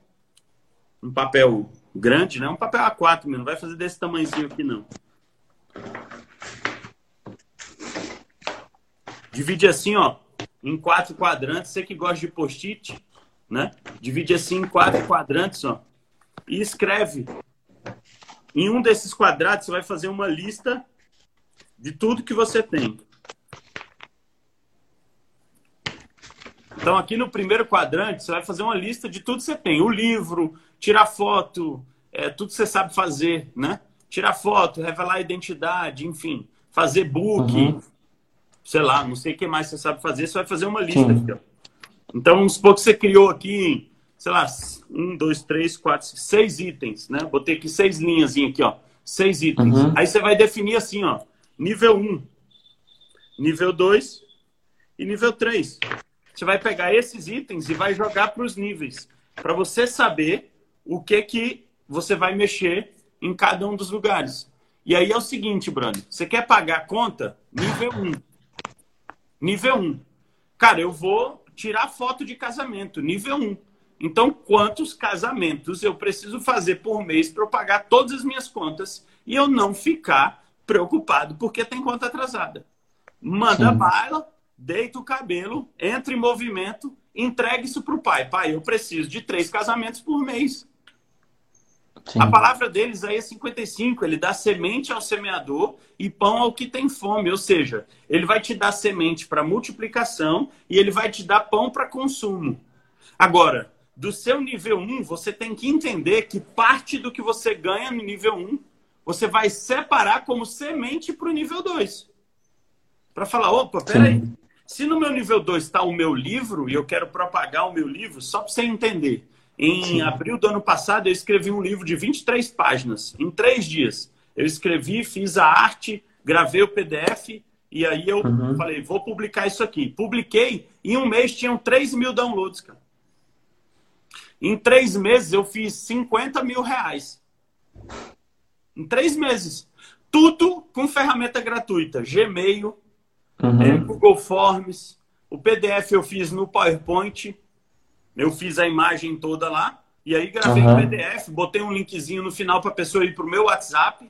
um papel grande, né? Um papel A4 mesmo, não vai fazer desse tamanhozinho aqui não. Divide assim, ó, em quatro quadrantes. Você que gosta de post-it, né? Divide assim em quatro quadrantes, ó. E escreve. Em um desses quadrados, você vai fazer uma lista de tudo que você tem. Então, aqui no primeiro quadrante, você vai fazer uma lista de tudo que você tem. O livro, tirar foto, é, tudo que você sabe fazer, né? Tirar foto, revelar a identidade, enfim. Fazer book, uhum sei lá, não sei o que mais você sabe fazer, você vai fazer uma lista aqui, ó. Então, vamos supor que você criou aqui, sei lá, um, dois, três, quatro, seis itens, né? Botei aqui seis linhas aqui, ó. Seis itens. Uhum. Aí você vai definir assim, ó. Nível 1, um, nível 2 e nível 3. Você vai pegar esses itens e vai jogar para os níveis. Para você saber o que que você vai mexer em cada um dos lugares. E aí é o seguinte, Bruno. Você quer pagar a conta? Nível 1. Um. Nível 1. Cara, eu vou tirar foto de casamento, nível 1. Então, quantos casamentos eu preciso fazer por mês para eu pagar todas as minhas contas e eu não ficar preocupado porque tem conta atrasada? Manda Sim. bala, deita o cabelo, entra em movimento, entregue isso para o pai. Pai, eu preciso de três casamentos por mês. Sim. A palavra deles aí é 55, ele dá semente ao semeador e pão ao que tem fome, ou seja, ele vai te dar semente para multiplicação e ele vai te dar pão para consumo. Agora, do seu nível 1, você tem que entender que parte do que você ganha no nível 1, você vai separar como semente para o nível 2. para falar, opa, peraí, Sim. se no meu nível 2 está o meu livro e eu quero propagar o meu livro, só para você entender, em Sim. abril do ano passado eu escrevi um livro de 23 páginas, em três dias. Eu escrevi, fiz a arte, gravei o PDF e aí eu uhum. falei, vou publicar isso aqui. Publiquei, em um mês tinham 3 mil downloads, cara. Em três meses eu fiz 50 mil reais. Em três meses. Tudo com ferramenta gratuita. Gmail, uhum. é, Google Forms. O PDF eu fiz no PowerPoint. Eu fiz a imagem toda lá. E aí gravei uhum. o PDF, botei um linkzinho no final para a pessoa ir para o meu WhatsApp.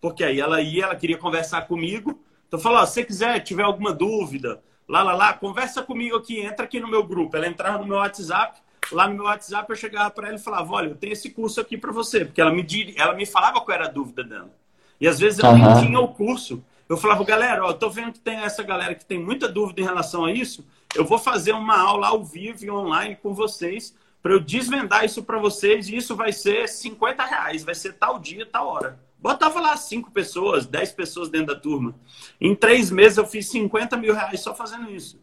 Porque aí ela ia, ela queria conversar comigo. Então falou, se você quiser, tiver alguma dúvida, lá, lá, lá, conversa comigo aqui, entra aqui no meu grupo. Ela entrava no meu WhatsApp, lá no meu WhatsApp eu chegava para ela e falava, olha, eu tenho esse curso aqui para você, porque ela me ela me falava qual era a dúvida dela. E às vezes eu uhum. nem tinha o curso. Eu falava, galera, ó, eu tô vendo que tem essa galera que tem muita dúvida em relação a isso. Eu vou fazer uma aula ao vivo e online com vocês para eu desvendar isso para vocês e isso vai ser 50 reais, vai ser tal dia, tal hora. Botava lá cinco pessoas, dez pessoas dentro da turma. Em três meses eu fiz 50 mil reais só fazendo isso.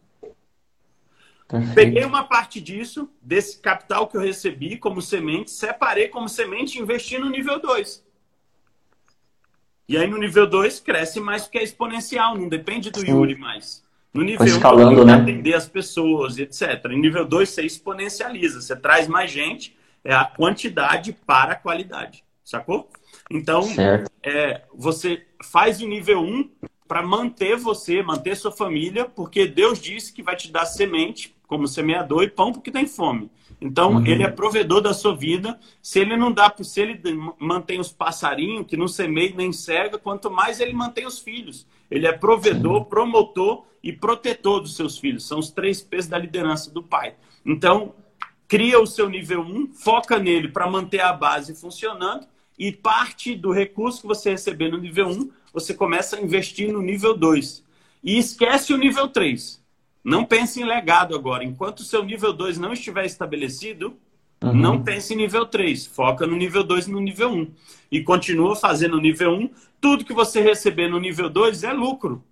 Perfeito. Peguei uma parte disso, desse capital que eu recebi como semente, separei como semente e investi no nível 2. E aí no nível 2 cresce mais porque é exponencial, não depende do Sim. Yuri mais. No nível 1, escalando, né? atender as pessoas, etc. No nível 2 você exponencializa, você traz mais gente, é a quantidade para a qualidade, sacou? Então, é, você faz o nível 1 um para manter você, manter sua família, porque Deus disse que vai te dar semente como semeador e pão porque tem fome. Então, uhum. ele é provedor da sua vida. Se ele não dá, se ele mantém os passarinhos, que não semeia nem cega, quanto mais ele mantém os filhos. Ele é provedor, promotor e protetor dos seus filhos. São os três P's da liderança do pai. Então, cria o seu nível 1, foca nele para manter a base funcionando e parte do recurso que você receber no nível 1, você começa a investir no nível 2. E esquece o nível 3. Não pense em legado agora. Enquanto o seu nível 2 não estiver estabelecido, uhum. não pense em nível 3. Foca no nível 2 e no nível 1. E continua fazendo o nível 1. Tudo que você receber no nível 2 é lucro.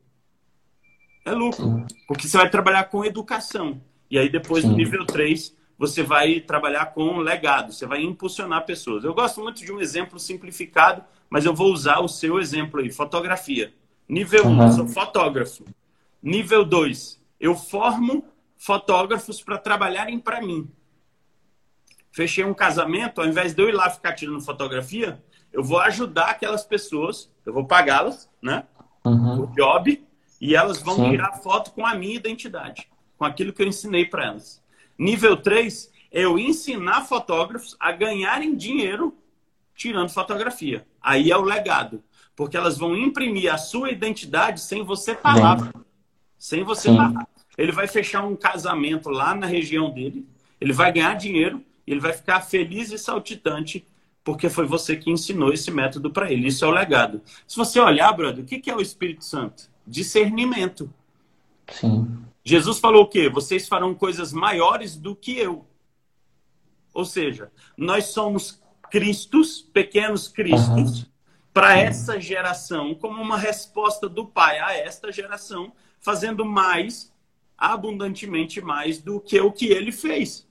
É lucro. Sim. Porque você vai trabalhar com educação. E aí depois Sim. no nível 3 você vai trabalhar com legado, você vai impulsionar pessoas. Eu gosto muito de um exemplo simplificado, mas eu vou usar o seu exemplo aí, fotografia. Nível 1, um, eu sou fotógrafo. Nível 2, eu formo fotógrafos para trabalharem para mim. Fechei um casamento, ao invés de eu ir lá ficar tirando fotografia, eu vou ajudar aquelas pessoas, eu vou pagá-las, né? Uhum. O job, e elas vão Sim. tirar foto com a minha identidade, com aquilo que eu ensinei para elas. Nível 3 é eu ensinar fotógrafos a ganharem dinheiro tirando fotografia. Aí é o legado. Porque elas vão imprimir a sua identidade sem você palavra. Sem você falar. Ele vai fechar um casamento lá na região dele, ele vai ganhar dinheiro, ele vai ficar feliz e saltitante porque foi você que ensinou esse método para ele. Isso é o legado. Se você olhar, brother, o que é o Espírito Santo? Discernimento. Sim. Jesus falou o quê? Vocês farão coisas maiores do que eu. Ou seja, nós somos Cristos, pequenos Cristos, uhum. para essa geração, como uma resposta do Pai a esta geração, fazendo mais, abundantemente mais do que o que ele fez.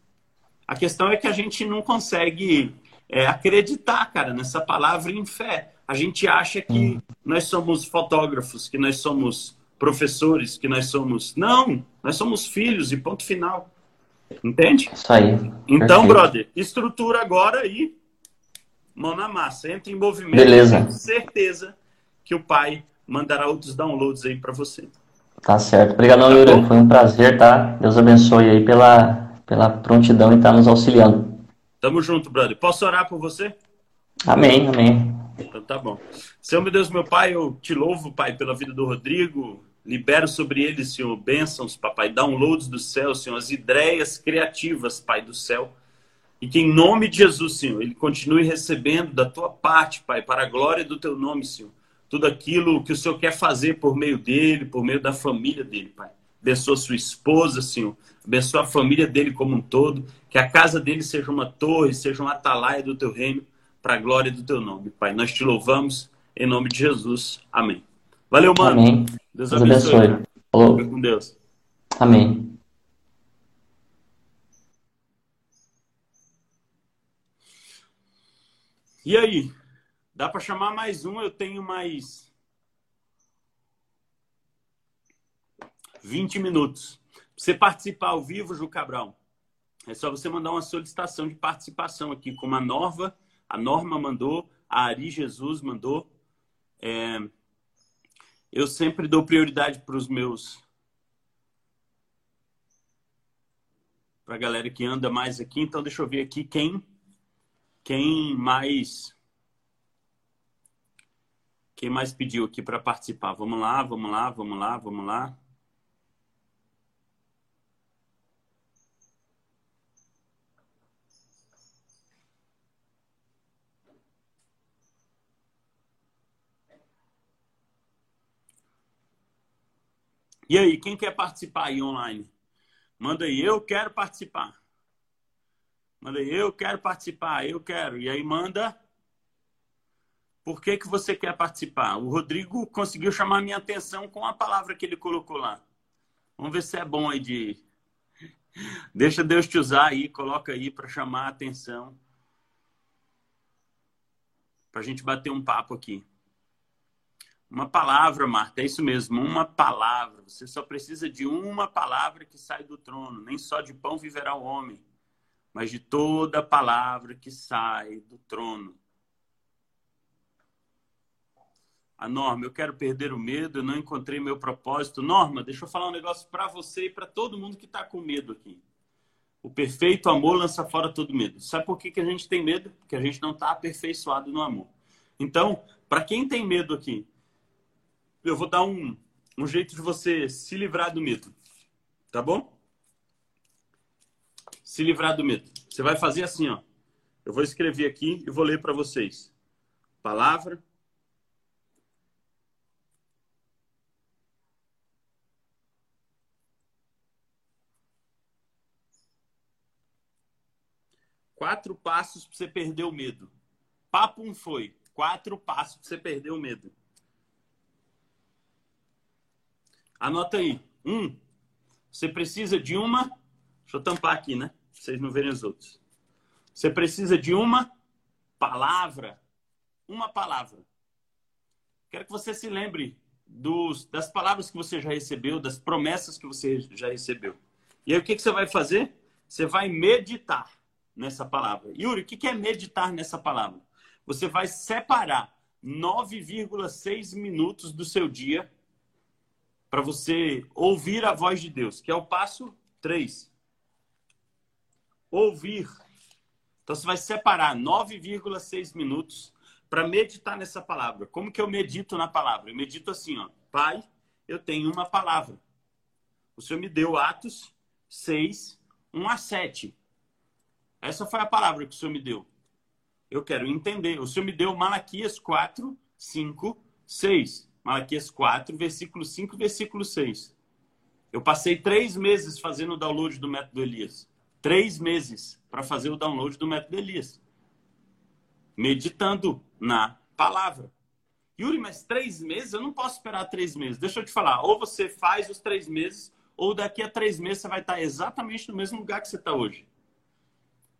A questão é que a gente não consegue é, acreditar, cara, nessa palavra em fé. A gente acha que uhum. nós somos fotógrafos, que nós somos professores que nós somos. Não, nós somos filhos e ponto final. Entende? Isso aí. Então, Perfeito. brother, estrutura agora e mão na massa. Entra em movimento. Beleza. Tenho certeza que o pai mandará outros downloads aí para você. Tá certo. Obrigado, tá Yuri. Foi um prazer, tá? Deus abençoe aí pela, pela prontidão e estar tá nos auxiliando. Tamo junto, brother. Posso orar por você? Amém, amém. Então tá bom. Senhor, meu Deus, meu Pai, eu te louvo, Pai, pela vida do Rodrigo, Libero sobre ele, Senhor, bênçãos, papai, downloads do céu, Senhor, as ideias criativas, Pai do céu. E que em nome de Jesus, Senhor, ele continue recebendo da tua parte, Pai, para a glória do teu nome, Senhor. Tudo aquilo que o Senhor quer fazer por meio dele, por meio da família dele, Pai. Abençoa sua esposa, Senhor. Abençoa a família dele como um todo. Que a casa dele seja uma torre, seja uma atalaia do teu reino, para a glória do teu nome, Pai. Nós te louvamos em nome de Jesus. Amém. Valeu, mano. Amém. Deus abençoe. Deus abençoe. Falou. Fica com Deus. Amém. E aí? Dá para chamar mais um? Eu tenho mais 20 minutos. você participar ao vivo, Ju Cabral, é só você mandar uma solicitação de participação aqui, como a Norva, a Norma mandou, a Ari Jesus mandou. É... Eu sempre dou prioridade para os meus. Para a galera que anda mais aqui. Então, deixa eu ver aqui quem, quem mais. Quem mais pediu aqui para participar? Vamos lá, vamos lá, vamos lá, vamos lá. E aí, quem quer participar aí online? Manda aí, eu quero participar. Manda aí, eu quero participar, eu quero. E aí manda por que, que você quer participar. O Rodrigo conseguiu chamar minha atenção com a palavra que ele colocou lá. Vamos ver se é bom aí de. Deixa Deus te usar aí, coloca aí para chamar a atenção. Para a gente bater um papo aqui. Uma palavra, Marta, é isso mesmo, uma palavra. Você só precisa de uma palavra que sai do trono. Nem só de pão viverá o homem, mas de toda palavra que sai do trono. A Norma, eu quero perder o medo, eu não encontrei meu propósito. Norma, deixa eu falar um negócio para você e para todo mundo que está com medo aqui. O perfeito amor lança fora todo medo. Sabe por que, que a gente tem medo? Porque a gente não está aperfeiçoado no amor. Então, para quem tem medo aqui, eu vou dar um, um jeito de você se livrar do medo. Tá bom? Se livrar do medo. Você vai fazer assim, ó. Eu vou escrever aqui e vou ler para vocês. Palavra. Quatro passos para você perder o medo. Papo um foi. Quatro passos para você perder o medo. Anota aí. Um, você precisa de uma. Deixa eu tampar aqui, né? Pra vocês não verem os outros. Você precisa de uma palavra. Uma palavra. Quero que você se lembre dos, das palavras que você já recebeu, das promessas que você já recebeu. E aí o que, que você vai fazer? Você vai meditar nessa palavra. Yuri, o que, é meditar nessa palavra? Você vai separar 9,6 minutos do seu dia para você ouvir a voz de Deus, que é o passo 3. Ouvir. Então você vai separar 9,6 minutos para meditar nessa palavra. Como que eu medito na palavra? Eu medito assim, ó. Pai, eu tenho uma palavra. O Senhor me deu Atos 6, 1 a 7. Essa foi a palavra que o Senhor me deu. Eu quero entender. O Senhor me deu Malaquias 4, 5, 6. Malaquias 4, versículo 5 versículo 6. Eu passei três meses fazendo o download do método Elias. Três meses para fazer o download do método Elias. Meditando na palavra. Yuri, mas três meses? Eu não posso esperar três meses. Deixa eu te falar. Ou você faz os três meses, ou daqui a três meses você vai estar exatamente no mesmo lugar que você está hoje.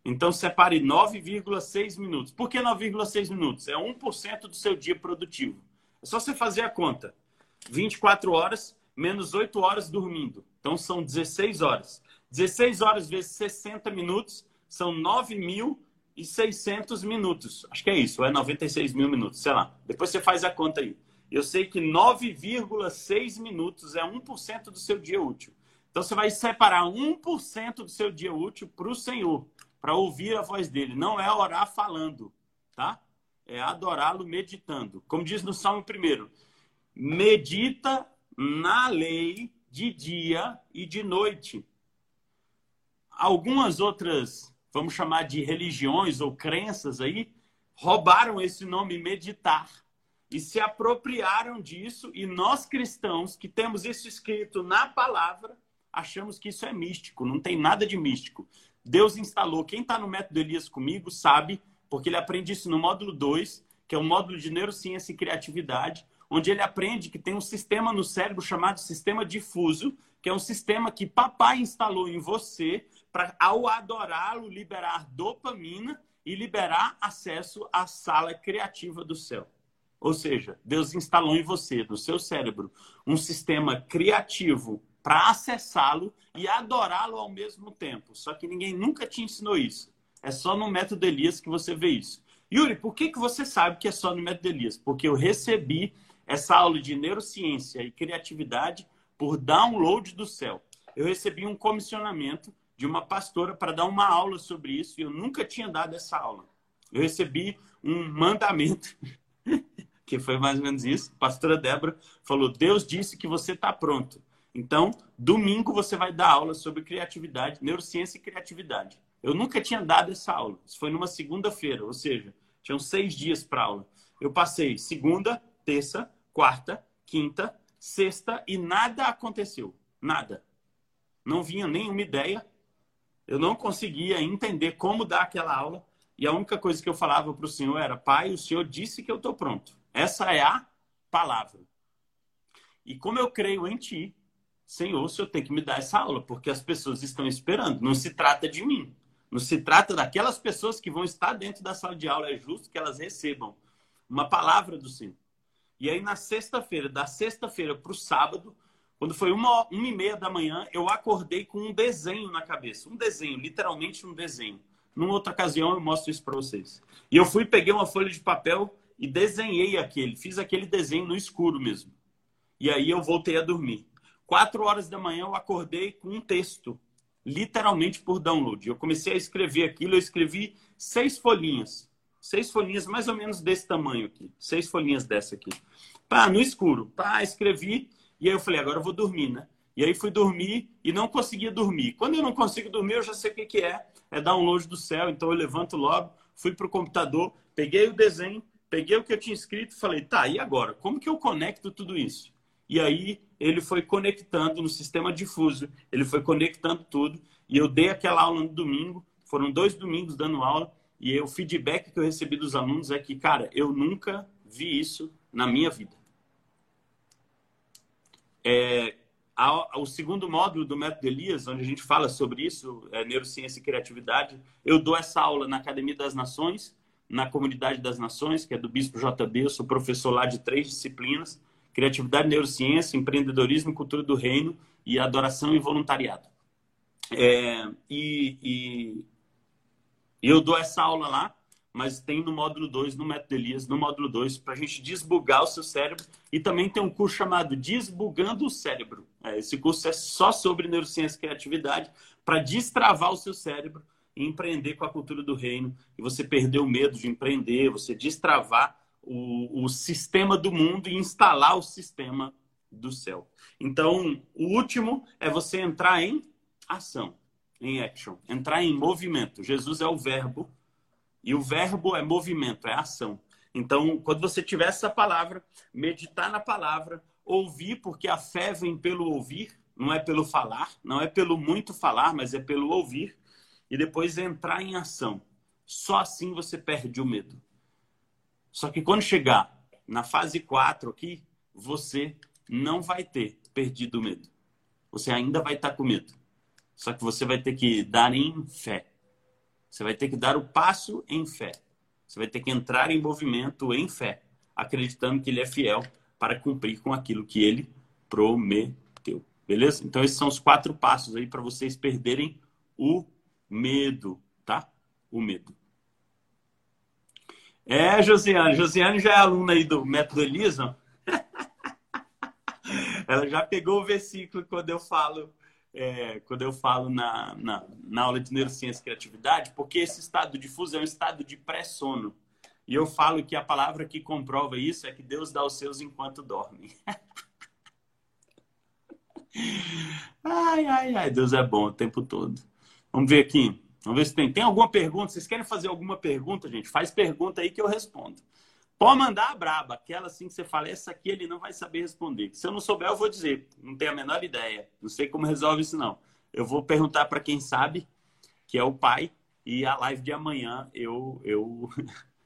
Então, separe 9,6 minutos. Por que 9,6 minutos? É 1% do seu dia produtivo. É só você fazer a conta. 24 horas menos 8 horas dormindo. Então são 16 horas. 16 horas vezes 60 minutos são 9.600 minutos. Acho que é isso, ou é 96 mil minutos, sei lá. Depois você faz a conta aí. Eu sei que 9,6 minutos é 1% do seu dia útil. Então você vai separar 1% do seu dia útil para o Senhor, para ouvir a voz dele. Não é orar falando, tá? é adorá-lo meditando. Como diz no Salmo 1, medita na lei de dia e de noite. Algumas outras, vamos chamar de religiões ou crenças aí, roubaram esse nome meditar e se apropriaram disso, e nós cristãos que temos isso escrito na palavra, achamos que isso é místico, não tem nada de místico. Deus instalou, quem está no método Elias comigo sabe porque ele aprende isso no módulo 2, que é o módulo de neurociência e criatividade, onde ele aprende que tem um sistema no cérebro chamado sistema difuso, que é um sistema que papai instalou em você para, ao adorá-lo, liberar dopamina e liberar acesso à sala criativa do céu. Ou seja, Deus instalou em você, no seu cérebro, um sistema criativo para acessá-lo e adorá-lo ao mesmo tempo. Só que ninguém nunca te ensinou isso. É só no método Elias que você vê isso. Yuri, por que, que você sabe que é só no método Elias? Porque eu recebi essa aula de neurociência e criatividade por download do céu. Eu recebi um comissionamento de uma pastora para dar uma aula sobre isso e eu nunca tinha dado essa aula. Eu recebi um mandamento, que foi mais ou menos isso. A pastora Débora falou: Deus disse que você está pronto. Então, domingo você vai dar aula sobre criatividade, neurociência e criatividade. Eu nunca tinha dado essa aula. Isso foi numa segunda-feira, ou seja, tinham seis dias para aula. Eu passei segunda, terça, quarta, quinta, sexta e nada aconteceu. Nada. Não vinha nenhuma ideia, eu não conseguia entender como dar aquela aula. E a única coisa que eu falava para o Senhor era: Pai, o Senhor disse que eu estou pronto. Essa é a palavra. E como eu creio em Ti, Senhor, o Senhor tem que me dar essa aula, porque as pessoas estão esperando. Não se trata de mim. Não se trata daquelas pessoas que vão estar dentro da sala de aula. É justo que elas recebam uma palavra do Senhor. E aí, na sexta-feira, da sexta-feira para o sábado, quando foi uma, uma e meia da manhã, eu acordei com um desenho na cabeça. Um desenho, literalmente um desenho. Numa outra ocasião eu mostro isso para vocês. E eu fui, peguei uma folha de papel e desenhei aquele. Fiz aquele desenho no escuro mesmo. E aí eu voltei a dormir. Quatro horas da manhã eu acordei com um texto. Literalmente por download. Eu comecei a escrever aquilo. Eu escrevi seis folhinhas. Seis folhinhas mais ou menos desse tamanho aqui. Seis folhinhas dessa aqui. Pá, no escuro. Pá, escrevi e aí eu falei, agora eu vou dormir, né? E aí fui dormir e não conseguia dormir. Quando eu não consigo dormir, eu já sei o que, que é. É download do céu. Então eu levanto logo, fui para o computador, peguei o desenho, peguei o que eu tinha escrito e falei, tá, e agora? Como que eu conecto tudo isso? E aí ele foi conectando no sistema difuso, ele foi conectando tudo. E eu dei aquela aula no domingo, foram dois domingos dando aula. E o feedback que eu recebi dos alunos é que, cara, eu nunca vi isso na minha vida. É, o segundo módulo do Método Elias, onde a gente fala sobre isso, é, neurociência e criatividade, eu dou essa aula na Academia das Nações, na Comunidade das Nações, que é do Bispo JB, eu sou professor lá de três disciplinas, criatividade, neurociência, empreendedorismo, cultura do reino e adoração e voluntariado. É, e, e eu dou essa aula lá mas tem no módulo 2, no método Elias, no módulo 2, para a gente desbugar o seu cérebro. E também tem um curso chamado Desbugando o Cérebro. É, esse curso é só sobre neurociência e criatividade, para destravar o seu cérebro e empreender com a cultura do reino. E você perder o medo de empreender, você destravar o, o sistema do mundo e instalar o sistema do céu. Então, o último é você entrar em ação, em action, entrar em movimento. Jesus é o verbo e o verbo é movimento, é ação. Então, quando você tiver essa palavra, meditar na palavra, ouvir, porque a fé vem pelo ouvir, não é pelo falar, não é pelo muito falar, mas é pelo ouvir, e depois entrar em ação. Só assim você perde o medo. Só que quando chegar na fase 4 aqui, você não vai ter perdido o medo. Você ainda vai estar com medo. Só que você vai ter que dar em fé. Você vai ter que dar o passo em fé. Você vai ter que entrar em movimento em fé, acreditando que ele é fiel para cumprir com aquilo que ele prometeu. Beleza? Então, esses são os quatro passos aí para vocês perderem o medo, tá? O medo. É, Josiane. Josiane já é aluna aí do Método Elisa. Ela já pegou o versículo quando eu falo é, quando eu falo na, na, na, aula de neurociência e criatividade, porque esse estado difuso é um estado de pré-sono. E eu falo que a palavra que comprova isso é que Deus dá os seus enquanto dorme. ai, ai, ai, Deus é bom o tempo todo. Vamos ver aqui. Vamos ver se tem. Tem alguma pergunta? Vocês querem fazer alguma pergunta, gente? Faz pergunta aí que eu respondo. Pode mandar a braba, aquela assim que você fala, essa aqui ele não vai saber responder. Se eu não souber, eu vou dizer, não tenho a menor ideia, não sei como resolve isso não. Eu vou perguntar para quem sabe, que é o pai, e a live de amanhã eu eu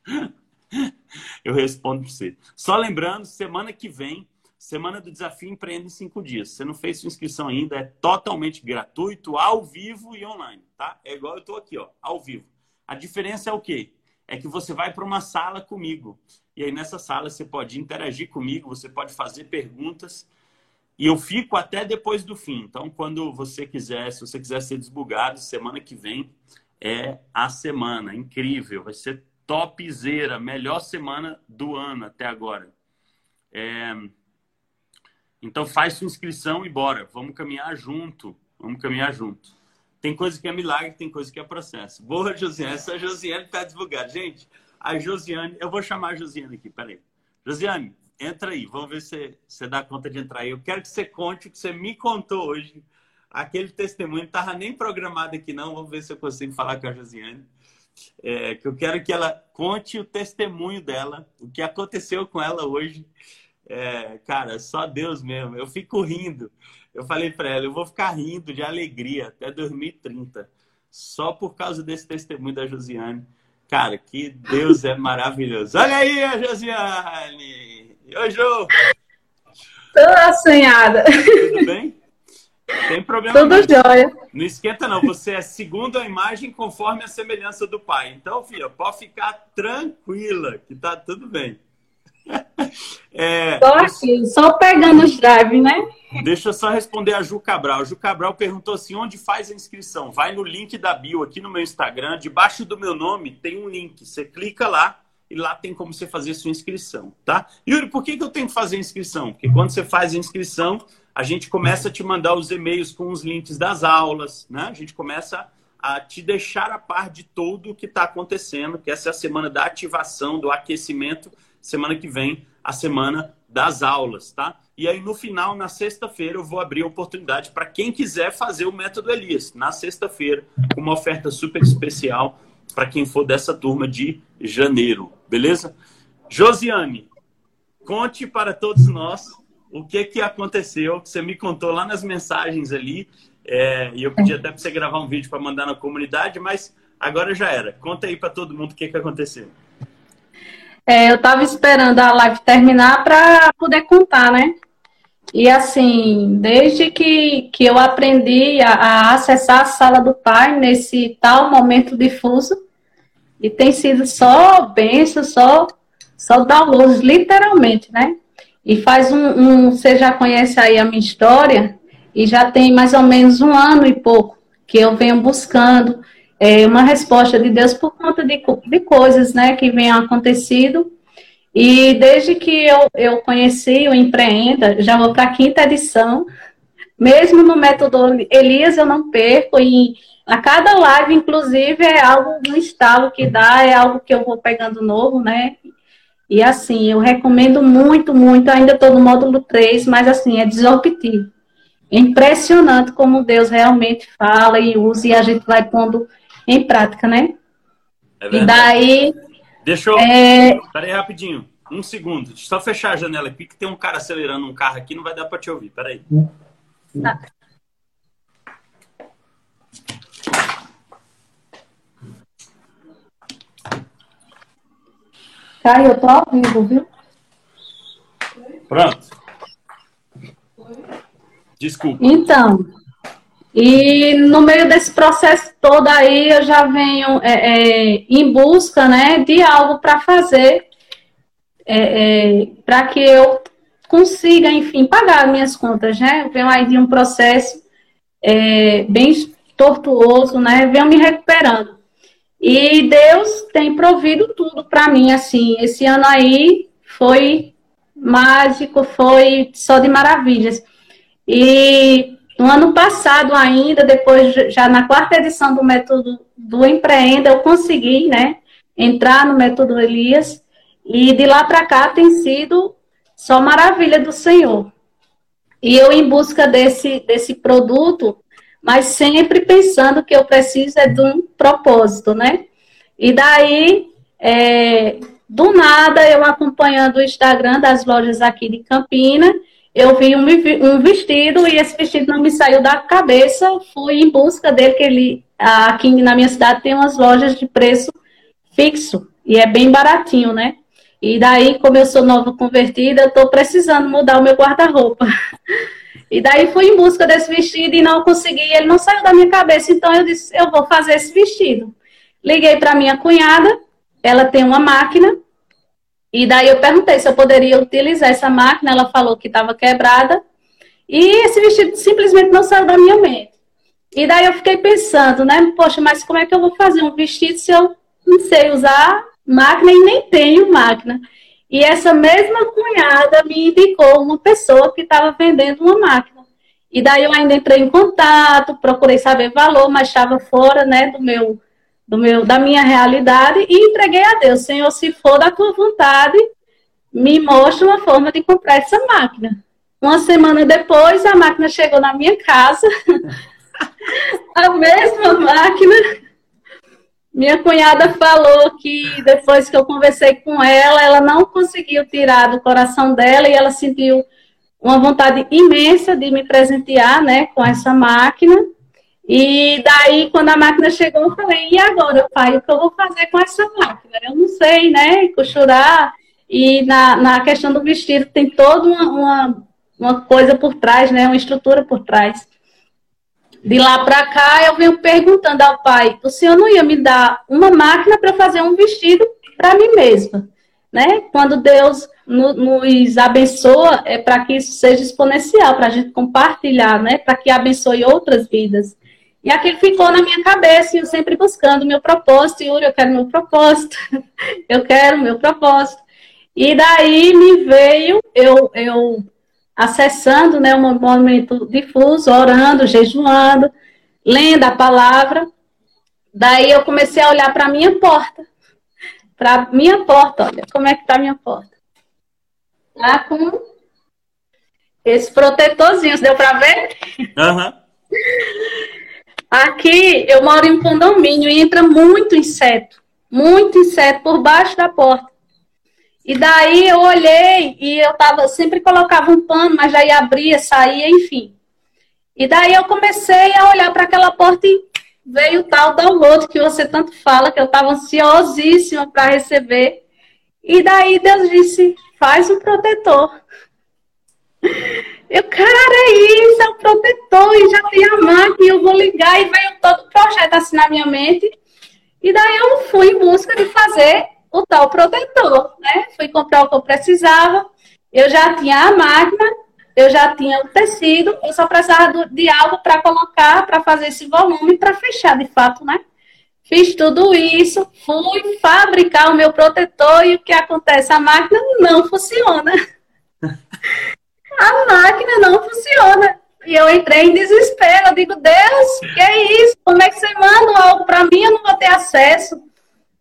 eu respondo para você. Só lembrando, semana que vem, semana do desafio empreende em cinco dias. Você não fez sua inscrição ainda, é totalmente gratuito, ao vivo e online, tá? É igual eu estou aqui, ó, ao vivo. A diferença é o quê? É que você vai para uma sala comigo. E aí nessa sala você pode interagir comigo, você pode fazer perguntas. E eu fico até depois do fim. Então, quando você quiser, se você quiser ser desbugado, semana que vem é a semana. Incrível, vai ser topzera, melhor semana do ano até agora. É... Então faz sua inscrição e bora, vamos caminhar junto, vamos caminhar junto. Tem coisa que é milagre, tem coisa que é processo. Boa, Josiane, essa Josiane está desbugada. Gente, a Josiane, eu vou chamar a Josiane aqui, peraí. Josiane, entra aí, vamos ver se você dá conta de entrar aí. Eu quero que você conte o que você me contou hoje. Aquele testemunho não estava nem programado aqui, não. Vamos ver se eu consigo falar com a Josiane é, que eu quero que ela conte o testemunho dela, o que aconteceu com ela hoje. É, cara, só Deus mesmo. Eu fico rindo. Eu falei para ela, eu vou ficar rindo de alegria até 2030, só por causa desse testemunho da Josiane. Cara, que Deus é maravilhoso. Olha aí a Josiane! Oi, Jô! Tô assanhada. Tudo bem? Tem problema Tudo não. jóia. Não esquenta, não. Você é segundo a imagem conforme a semelhança do pai. Então, filha, pode ficar tranquila, que tá tudo bem. É, Tô aqui, só pegando os drive, né? Deixa eu só responder a Ju Cabral. A Ju Cabral perguntou assim: onde faz a inscrição? Vai no link da bio aqui no meu Instagram. Debaixo do meu nome tem um link. Você clica lá e lá tem como você fazer sua inscrição, tá? Yuri, por que, que eu tenho que fazer a inscrição? Porque quando você faz a inscrição, a gente começa a te mandar os e-mails com os links das aulas, né? A gente começa a te deixar a par de tudo o que está acontecendo, que essa é a semana da ativação, do aquecimento, semana que vem, a semana das aulas, tá? E aí, no final, na sexta-feira, eu vou abrir a oportunidade para quem quiser fazer o método Elias, na sexta-feira, com uma oferta super especial para quem for dessa turma de janeiro, beleza? Josiane, conte para todos nós o que que aconteceu, que você me contou lá nas mensagens ali, é, e eu pedi até para você gravar um vídeo para mandar na comunidade, mas agora já era. Conta aí para todo mundo o que que aconteceu. É, eu estava esperando a live terminar para poder contar, né? E assim, desde que, que eu aprendi a, a, acessar a sala do pai nesse tal momento difuso, e tem sido só benção, só, só downloads, literalmente, né? E faz um, um, Você já conhece aí a minha história, e já tem mais ou menos um ano e pouco que eu venho buscando é, uma resposta de Deus por conta de, de coisas né, que vêm acontecido. E desde que eu, eu conheci o Empreenda, já vou para a quinta edição, mesmo no método Elias eu não perco, e a cada live, inclusive, é algo, um estalo que dá, é algo que eu vou pegando novo, né? E assim, eu recomendo muito, muito, ainda estou no módulo 3, mas assim, é disruptivo. É impressionante como Deus realmente fala e usa e a gente vai pondo em prática, né? É e daí. Deixa eu. É... Peraí, rapidinho. Um segundo. Deixa eu só fechar a janela aqui, que tem um cara acelerando um carro aqui, não vai dar para te ouvir. Peraí. Tá. Caio, eu tô ao vivo, viu? Pronto. Desculpa. Então, e no meio desse processo todo aí, eu já venho é, é, em busca né, de algo para fazer, é, é para que eu consiga, enfim, pagar minhas contas, né? Venho aí de um processo é, bem tortuoso, né? Venho me recuperando. E Deus tem provido tudo para mim, assim. Esse ano aí foi mágico, foi só de maravilhas. E no ano passado ainda, depois já na quarta edição do método do Empreenda, eu consegui, né, entrar no método Elias. E de lá para cá tem sido só maravilha do Senhor. E eu em busca desse, desse produto, mas sempre pensando que eu preciso é de um propósito, né? E daí, é, do nada, eu acompanhando o Instagram das lojas aqui de Campina, eu vi um, um, vestido e esse vestido não me saiu da cabeça. Fui em busca dele, que ele aqui na minha cidade tem umas lojas de preço fixo e é bem baratinho, né? E daí, como eu sou nova convertida, eu estou precisando mudar o meu guarda-roupa. E daí fui em busca desse vestido e não consegui, ele não saiu da minha cabeça, então eu disse, eu vou fazer esse vestido. Liguei para minha cunhada, ela tem uma máquina, e daí eu perguntei se eu poderia utilizar essa máquina, ela falou que estava quebrada, e esse vestido simplesmente não saiu da minha mente. E daí eu fiquei pensando, né? Poxa, mas como é que eu vou fazer um vestido se eu não sei usar máquina e nem tenho máquina? E essa mesma cunhada me indicou uma pessoa que estava vendendo uma máquina. E daí eu ainda entrei em contato, procurei saber valor, mas estava fora, né, do meu, do meu, da minha realidade e entreguei a Deus, Senhor, se for da tua vontade, me mostra uma forma de comprar essa máquina. Uma semana depois, a máquina chegou na minha casa, a mesma máquina. Minha cunhada falou que depois que eu conversei com ela, ela não conseguiu tirar do coração dela e ela sentiu uma vontade imensa de me presentear, né, com essa máquina. E daí, quando a máquina chegou, eu falei: e agora, pai, o que eu vou fazer com essa máquina? Eu não sei, né, costurar. E na, na questão do vestido, tem toda uma, uma, uma coisa por trás, né, uma estrutura por trás. De lá para cá, eu venho perguntando ao pai: o senhor não ia me dar uma máquina para fazer um vestido para mim mesma? Né? Quando Deus nos abençoa, é para que isso seja exponencial, para a gente compartilhar, né? para que abençoe outras vidas. E aquilo ficou na minha cabeça, e eu sempre buscando o meu propósito. Yuri, eu quero meu propósito, eu quero meu propósito. E daí me veio, eu, eu acessando né, um momento difuso, orando, jejuando, lendo a palavra. Daí eu comecei a olhar para a minha porta. Para minha porta, olha como é que está a minha porta. Tá com esses protetorzinhos, deu para ver? Uhum. Aqui eu moro em condomínio e entra muito inseto, muito inseto por baixo da porta. E daí eu olhei e eu tava, sempre colocava um pano, mas aí abria, saía, enfim. E daí eu comecei a olhar para aquela porta e veio o tal download que você tanto fala, que eu estava ansiosíssima para receber. E daí Deus disse: faz um protetor. Eu, cara, é isso, é um protetor, e já tem a máquina, eu vou ligar, e veio todo o projeto assim na minha mente. E daí eu fui em busca de fazer o tal protetor, né? Fui comprar o que eu precisava, eu já tinha a máquina, eu já tinha o tecido, eu só precisava de algo para colocar, para fazer esse volume, para fechar de fato, né? Fiz tudo isso, fui fabricar o meu protetor e o que acontece? A máquina não funciona. A máquina não funciona. E eu entrei em desespero. Eu digo, Deus, que é isso? Como é que você manda algo para mim? Eu não vou ter acesso.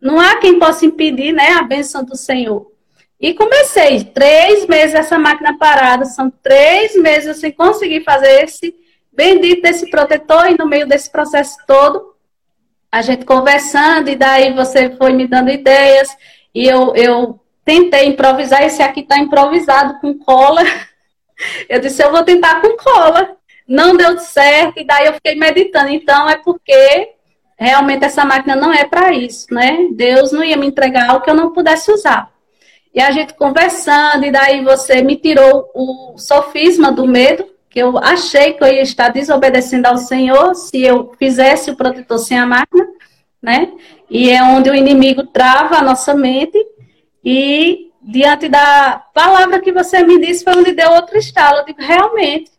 Não há quem possa impedir, né, a bênção do Senhor. E comecei, três meses essa máquina parada, são três meses sem conseguir fazer esse bendito desse protetor, e no meio desse processo todo, a gente conversando, e daí você foi me dando ideias, e eu, eu tentei improvisar, esse aqui está improvisado com cola. Eu disse, eu vou tentar com cola. Não deu certo, e daí eu fiquei meditando. Então, é porque realmente essa máquina não é para isso, né? Deus não ia me entregar algo que eu não pudesse usar. E a gente conversando, e daí você me tirou o sofisma do medo, que eu achei que eu ia estar desobedecendo ao Senhor se eu fizesse o protetor sem a máquina, né? E é onde o inimigo trava a nossa mente, e diante da palavra que você me disse, foi onde deu outro estalo. Eu digo, realmente,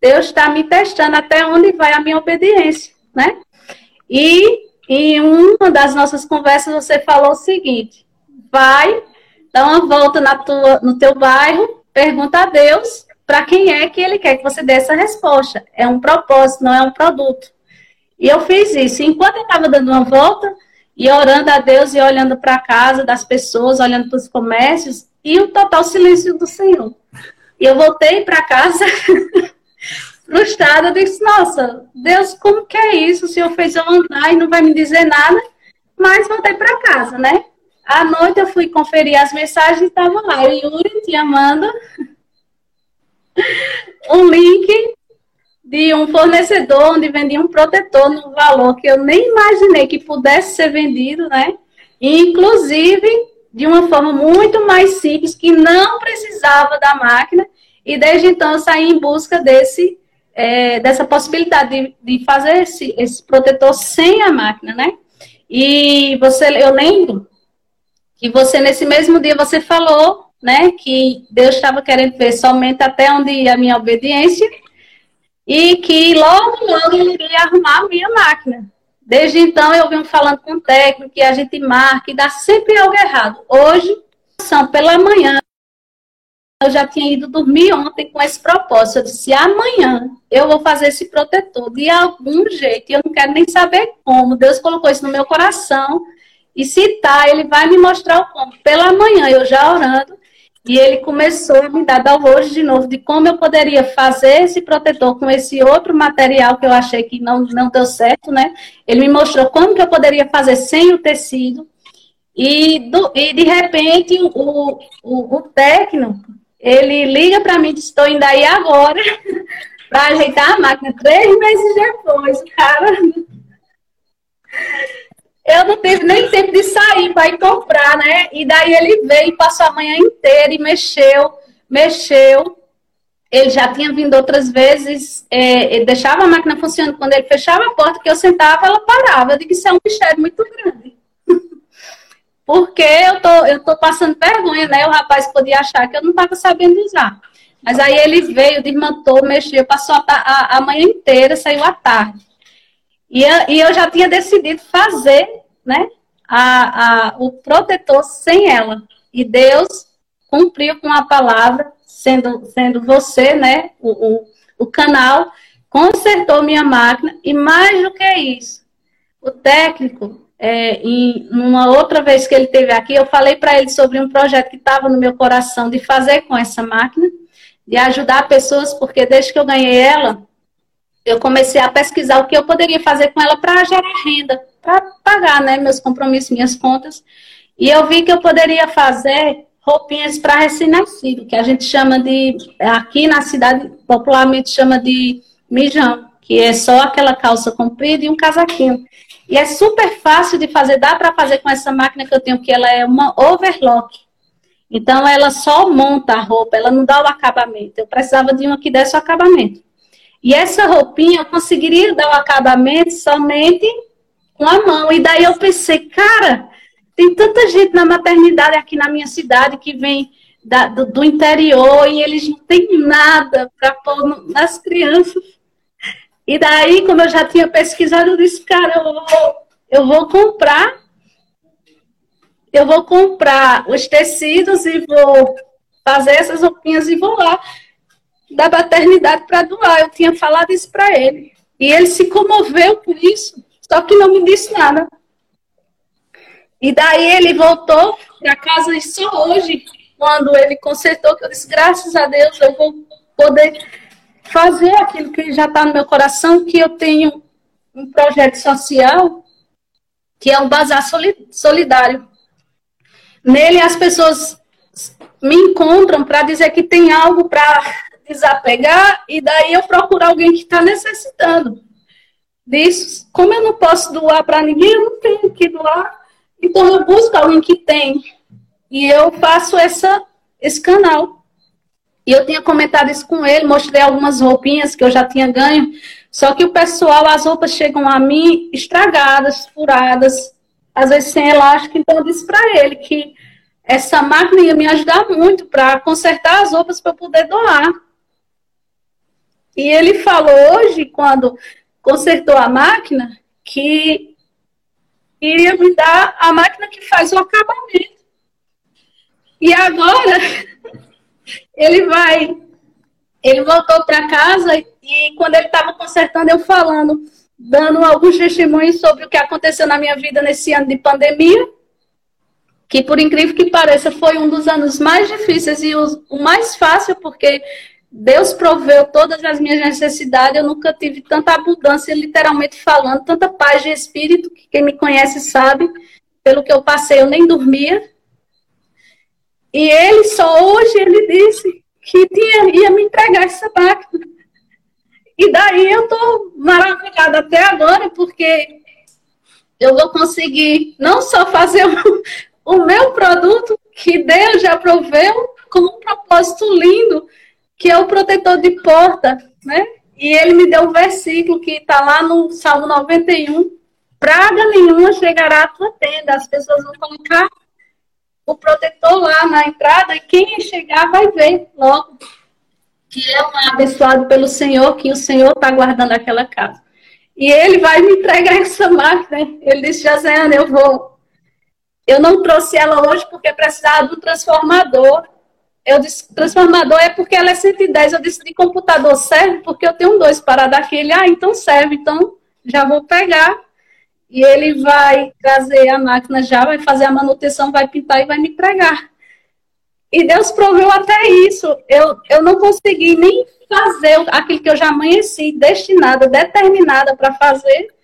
Deus está me testando até onde vai a minha obediência, né? E em uma das nossas conversas você falou o seguinte: vai, dá uma volta na tua, no teu bairro, pergunta a Deus para quem é que ele quer que você dê essa resposta. É um propósito, não é um produto. E eu fiz isso. Enquanto eu estava dando uma volta e orando a Deus e olhando para a casa das pessoas, olhando para os comércios, e o total silêncio do Senhor. E eu voltei para casa frustrada, eu disse, nossa, Deus, como que é isso? O Senhor fez eu andar e não vai me dizer nada, mas voltei para casa, né? À noite eu fui conferir as mensagens e estava lá, o Yuri te amando um link de um fornecedor onde vendia um protetor no valor que eu nem imaginei que pudesse ser vendido, né? Inclusive, de uma forma muito mais simples, que não precisava da máquina, e desde então eu saí em busca desse, é, dessa possibilidade de, de fazer esse, esse protetor sem a máquina, né? E você, eu lembro que você, nesse mesmo dia, você falou, né, que Deus estava querendo ver somente até onde ia a minha obediência, e que logo, logo ele iria arrumar a minha máquina. Desde então eu venho falando com o técnico que a gente marca e dá sempre algo errado. Hoje, são pela manhã, eu já tinha ido dormir ontem com esse propósito. Eu disse: amanhã eu vou fazer esse protetor de algum jeito. E eu não quero nem saber como. Deus colocou isso no meu coração. E se tá, ele vai me mostrar o como. Pela manhã, eu já orando. E ele começou a me dar download de novo de como eu poderia fazer esse protetor com esse outro material que eu achei que não, não deu certo, né? Ele me mostrou como que eu poderia fazer sem o tecido. E, do, e de repente, o, o, o técnico, ele liga para mim, estou indo aí agora para ajeitar a máquina. Três meses depois, cara eu não tive nem tempo de sair para ir comprar, né? E daí ele veio, passou a manhã inteira e mexeu, mexeu. Ele já tinha vindo outras vezes, é, deixava a máquina funcionando. Quando ele fechava a porta, que eu sentava, ela parava. Eu digo, isso é um mistério muito grande. Porque eu tô, eu tô passando vergonha, né? O rapaz podia achar que eu não estava sabendo usar. Mas aí ele veio, desmontou, mexeu, passou a, a, a manhã inteira, saiu à tarde. E, e eu já tinha decidido fazer né, a, a, o protetor sem ela. E Deus cumpriu com a palavra, sendo, sendo você né, o, o, o canal, consertou minha máquina. E mais do que isso, o técnico, é, em uma outra vez que ele teve aqui, eu falei para ele sobre um projeto que estava no meu coração de fazer com essa máquina, de ajudar pessoas, porque desde que eu ganhei ela, eu comecei a pesquisar o que eu poderia fazer com ela para gerar renda, para pagar né, meus compromissos, minhas contas. E eu vi que eu poderia fazer roupinhas para recém-nascido, que a gente chama de, aqui na cidade, popularmente chama de mijão, que é só aquela calça comprida e um casaquinho. E é super fácil de fazer, dá para fazer com essa máquina que eu tenho, que ela é uma overlock. Então ela só monta a roupa, ela não dá o acabamento. Eu precisava de uma que desse o acabamento. E essa roupinha eu conseguiria dar o acabamento somente com a mão. E daí eu pensei, cara, tem tanta gente na maternidade aqui na minha cidade que vem da, do, do, interior e eles não têm nada para pôr nas crianças. E daí, como eu já tinha pesquisado, eu disse, cara, eu vou, eu vou comprar, eu vou comprar os tecidos e vou fazer essas roupinhas e vou lá da maternidade para doar. Eu tinha falado isso para ele. E ele se comoveu por isso, só que não me disse nada. E daí ele voltou para casa e só hoje, quando ele consertou, que eu disse, graças a Deus, eu vou poder fazer aquilo que já está no meu coração, que eu tenho um projeto social, que é um bazar solidário. Nele as pessoas me encontram para dizer que tem algo para desapegar e daí eu procuro alguém que está necessitando disso. Como eu não posso doar para ninguém, eu não tenho que doar. Então eu busco alguém que tem. E eu faço essa, esse canal. E eu tinha comentado isso com ele, mostrei algumas roupinhas que eu já tinha ganho. Só que o pessoal, as roupas chegam a mim estragadas, furadas, às vezes sem elástico. Então eu disse para ele que essa máquina ia me ajudar muito para consertar as roupas para eu poder doar. E ele falou hoje, quando consertou a máquina, que iria me dar a máquina que faz o acabamento. E agora ele vai, ele voltou para casa e quando ele estava consertando, eu falando, dando alguns testemunhos sobre o que aconteceu na minha vida nesse ano de pandemia, que por incrível que pareça foi um dos anos mais difíceis e o mais fácil, porque Deus proveu todas as minhas necessidades. Eu nunca tive tanta abundância, literalmente falando, tanta paz de espírito, que quem me conhece sabe, pelo que eu passei, eu nem dormia. E ele só hoje ele disse que tinha, ia me entregar essa máquina. E daí eu estou maravilhada até agora, porque eu vou conseguir não só fazer o meu produto que Deus já proveu com um propósito lindo, que é o protetor de porta, né? E ele me deu um versículo que está lá no Salmo 91. Praga nenhuma chegará à tua tenda. As pessoas vão colocar o protetor lá na entrada e quem chegar vai ver logo que é um abençoado pelo Senhor, que o Senhor está guardando aquela casa. E ele vai me entregar essa máquina. Ele disse, Josiane, eu vou. Eu não trouxe ela hoje porque precisava do transformador. Eu disse, transformador é porque ela é 110. Eu disse, de computador serve? Porque eu tenho dois para daquele. Ah, então serve. Então, já vou pegar. E ele vai trazer a máquina já, vai fazer a manutenção, vai pintar e vai me entregar. E Deus proveu até isso. Eu, eu não consegui nem fazer aquilo que eu já amanheci, destinada, determinada para fazer.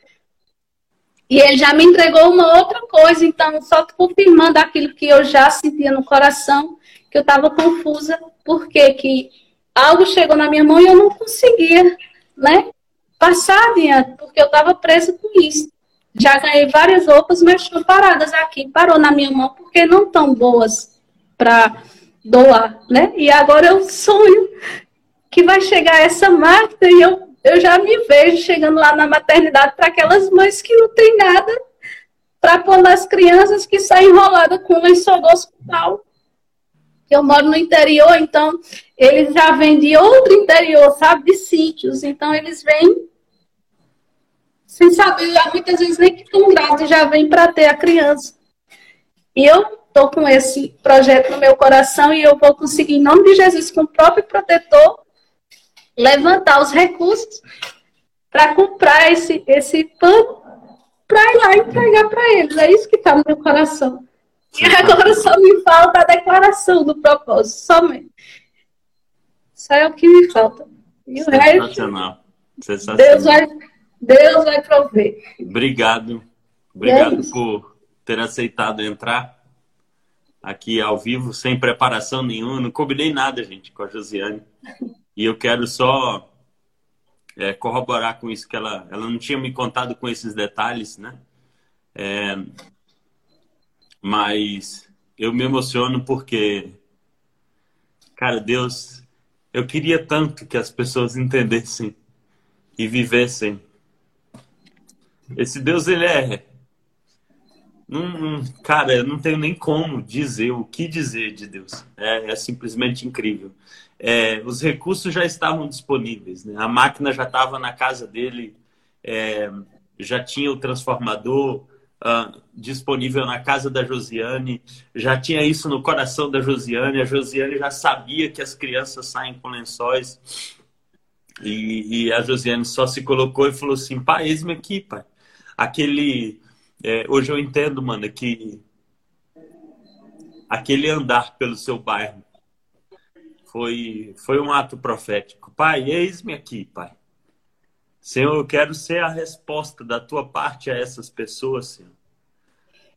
E ele já me entregou uma outra coisa, então, só confirmando aquilo que eu já sentia no coração, que eu estava confusa, porque que algo chegou na minha mão e eu não conseguia, né, passar adiante, porque eu estava presa com isso. Já ganhei várias roupas, mas estão paradas aqui, parou na minha mão, porque não tão boas para doar, né? E agora eu sonho que vai chegar essa máquina e eu, eu já me vejo chegando lá na maternidade para aquelas mães que não tem nada para pôr nas crianças que saem enroladas com lençol do hospital eu moro no interior, então eles já vêm de outro interior, sabe, de sítios. Então eles vêm sem saber, muitas vezes nem que estão grávidos, já vêm para ter a criança. E eu estou com esse projeto no meu coração e eu vou conseguir, em nome de Jesus, com o próprio protetor, levantar os recursos para comprar esse, esse pano para ir lá entregar para eles. É isso que está no meu coração. E agora só me falta a declaração do propósito, somente. Isso é o que me falta. E o Sensacional. resto. Sensacional. Deus vai, Deus vai prover. Obrigado. Obrigado por ter aceitado entrar aqui ao vivo, sem preparação nenhuma. Não combinei nada, gente, com a Josiane. E eu quero só é, corroborar com isso, que ela, ela não tinha me contado com esses detalhes, né? É, mas eu me emociono porque, cara, Deus, eu queria tanto que as pessoas entendessem e vivessem. Esse Deus, ele é. Não, cara, eu não tenho nem como dizer o que dizer de Deus. É, é simplesmente incrível. É, os recursos já estavam disponíveis, né? a máquina já estava na casa dele, é, já tinha o transformador, uh, disponível na casa da Josiane, já tinha isso no coração da Josiane, a Josiane já sabia que as crianças saem com lençóis. E, e a Josiane só se colocou e falou assim: pai, eis-me aqui, pai. Aquele. É, hoje eu entendo, mano, que aquele andar pelo seu bairro foi, foi um ato profético. Pai, eis-me aqui, pai. Senhor, eu quero ser a resposta da tua parte a essas pessoas, Senhor.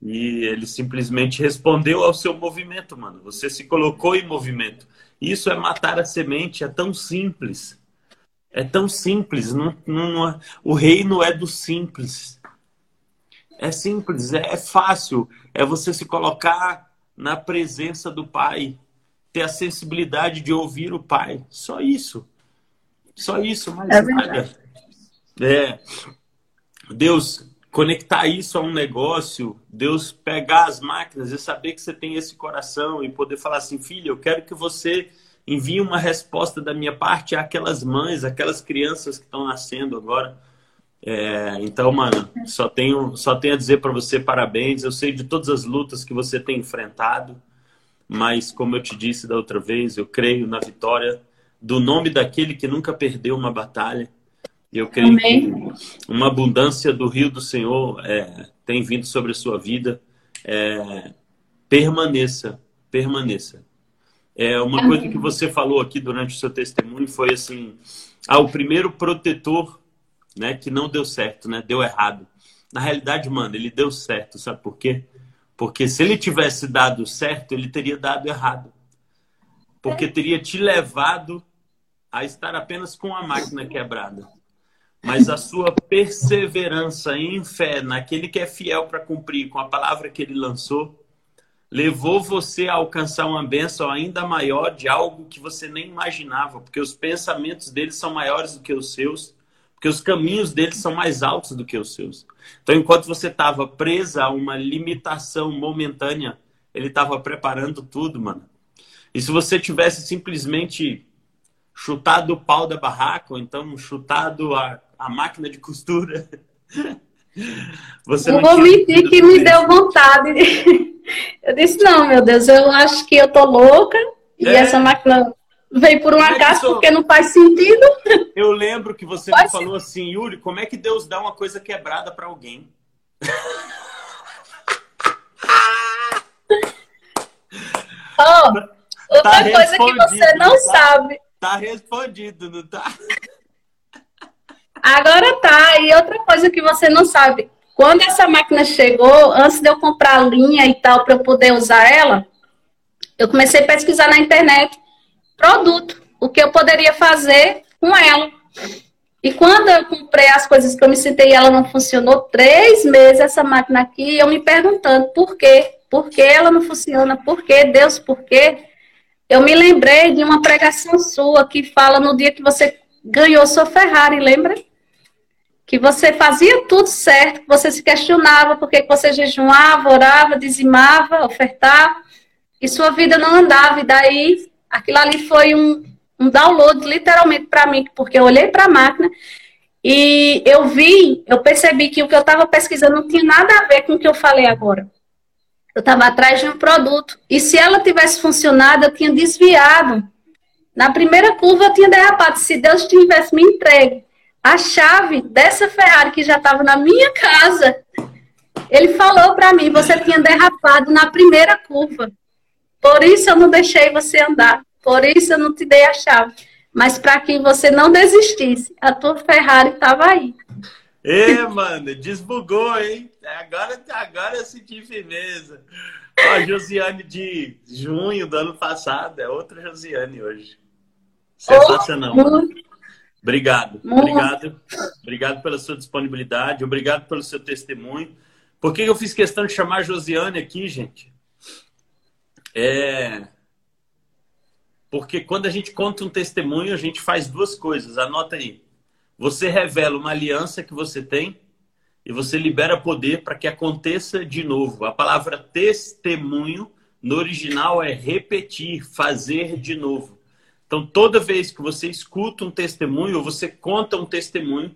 E ele simplesmente respondeu ao seu movimento, mano. Você se colocou em movimento. Isso é matar a semente, é tão simples. É tão simples. Não, não, é, o reino é do simples. É simples, é, é fácil. É você se colocar na presença do Pai, ter a sensibilidade de ouvir o Pai. Só isso. Só isso, mais é nada. É, Deus conectar isso a um negócio, Deus pegar as máquinas e saber que você tem esse coração e poder falar assim, filho, eu quero que você envie uma resposta da minha parte àquelas mães, aquelas crianças que estão nascendo agora. É, então, mano, só tenho, só tenho a dizer para você parabéns. Eu sei de todas as lutas que você tem enfrentado, mas como eu te disse da outra vez, eu creio na vitória do nome daquele que nunca perdeu uma batalha. Eu creio Amém. que uma abundância do rio do Senhor é, tem vindo sobre a sua vida. É, permaneça, permaneça. É, uma Amém. coisa que você falou aqui durante o seu testemunho foi assim: ah, o primeiro protetor né, que não deu certo, né, deu errado. Na realidade, mano, ele deu certo, sabe por quê? Porque se ele tivesse dado certo, ele teria dado errado. Porque teria te levado a estar apenas com a máquina quebrada mas a sua perseverança em fé naquele que é fiel para cumprir com a palavra que ele lançou, levou você a alcançar uma bênção ainda maior de algo que você nem imaginava, porque os pensamentos deles são maiores do que os seus, porque os caminhos deles são mais altos do que os seus. Então, enquanto você estava presa a uma limitação momentânea, ele estava preparando tudo, mano. E se você tivesse simplesmente chutado o pau da barraca, ou então chutado a, a máquina de costura, você não, não vou mentir que me deu vontade. Eu disse, não, meu Deus, eu acho que eu tô louca e é. essa máquina veio por um é acaso porque não faz sentido. Eu lembro que você me falou assim, Yuri, como é que Deus dá uma coisa quebrada para alguém? Oh, outra tá coisa que você não tá, sabe. Tá respondido, não tá? Agora tá. E outra coisa que você não sabe. Quando essa máquina chegou, antes de eu comprar a linha e tal, para eu poder usar ela, eu comecei a pesquisar na internet produto, o que eu poderia fazer com ela. E quando eu comprei as coisas que eu me sentei e ela não funcionou, três meses essa máquina aqui, eu me perguntando por quê? Por que ela não funciona? Por que, Deus, por quê? Eu me lembrei de uma pregação sua que fala no dia que você ganhou sua Ferrari, lembra? Que você fazia tudo certo, você se questionava porque que você jejuava, orava, dizimava, ofertava, e sua vida não andava. E daí, aquilo ali foi um, um download, literalmente, para mim, porque eu olhei para a máquina e eu vi, eu percebi que o que eu estava pesquisando não tinha nada a ver com o que eu falei agora. Eu estava atrás de um produto. E se ela tivesse funcionado, eu tinha desviado. Na primeira curva, eu tinha derrapado. Se Deus tivesse me entregue a chave dessa Ferrari que já estava na minha casa. Ele falou para mim: você tinha derrapado na primeira curva. Por isso eu não deixei você andar. Por isso eu não te dei a chave. Mas para que você não desistisse, a tua Ferrari estava aí. Ê, mano, desbugou, hein? Agora, agora eu senti firmeza. A Josiane de junho do ano passado é outra Josiane hoje. Sensacional. Oh, Obrigado, obrigado, obrigado pela sua disponibilidade, obrigado pelo seu testemunho. Por que eu fiz questão de chamar a Josiane aqui, gente? É porque quando a gente conta um testemunho, a gente faz duas coisas. Anota aí. Você revela uma aliança que você tem e você libera poder para que aconteça de novo. A palavra testemunho no original é repetir, fazer de novo. Então, toda vez que você escuta um testemunho ou você conta um testemunho,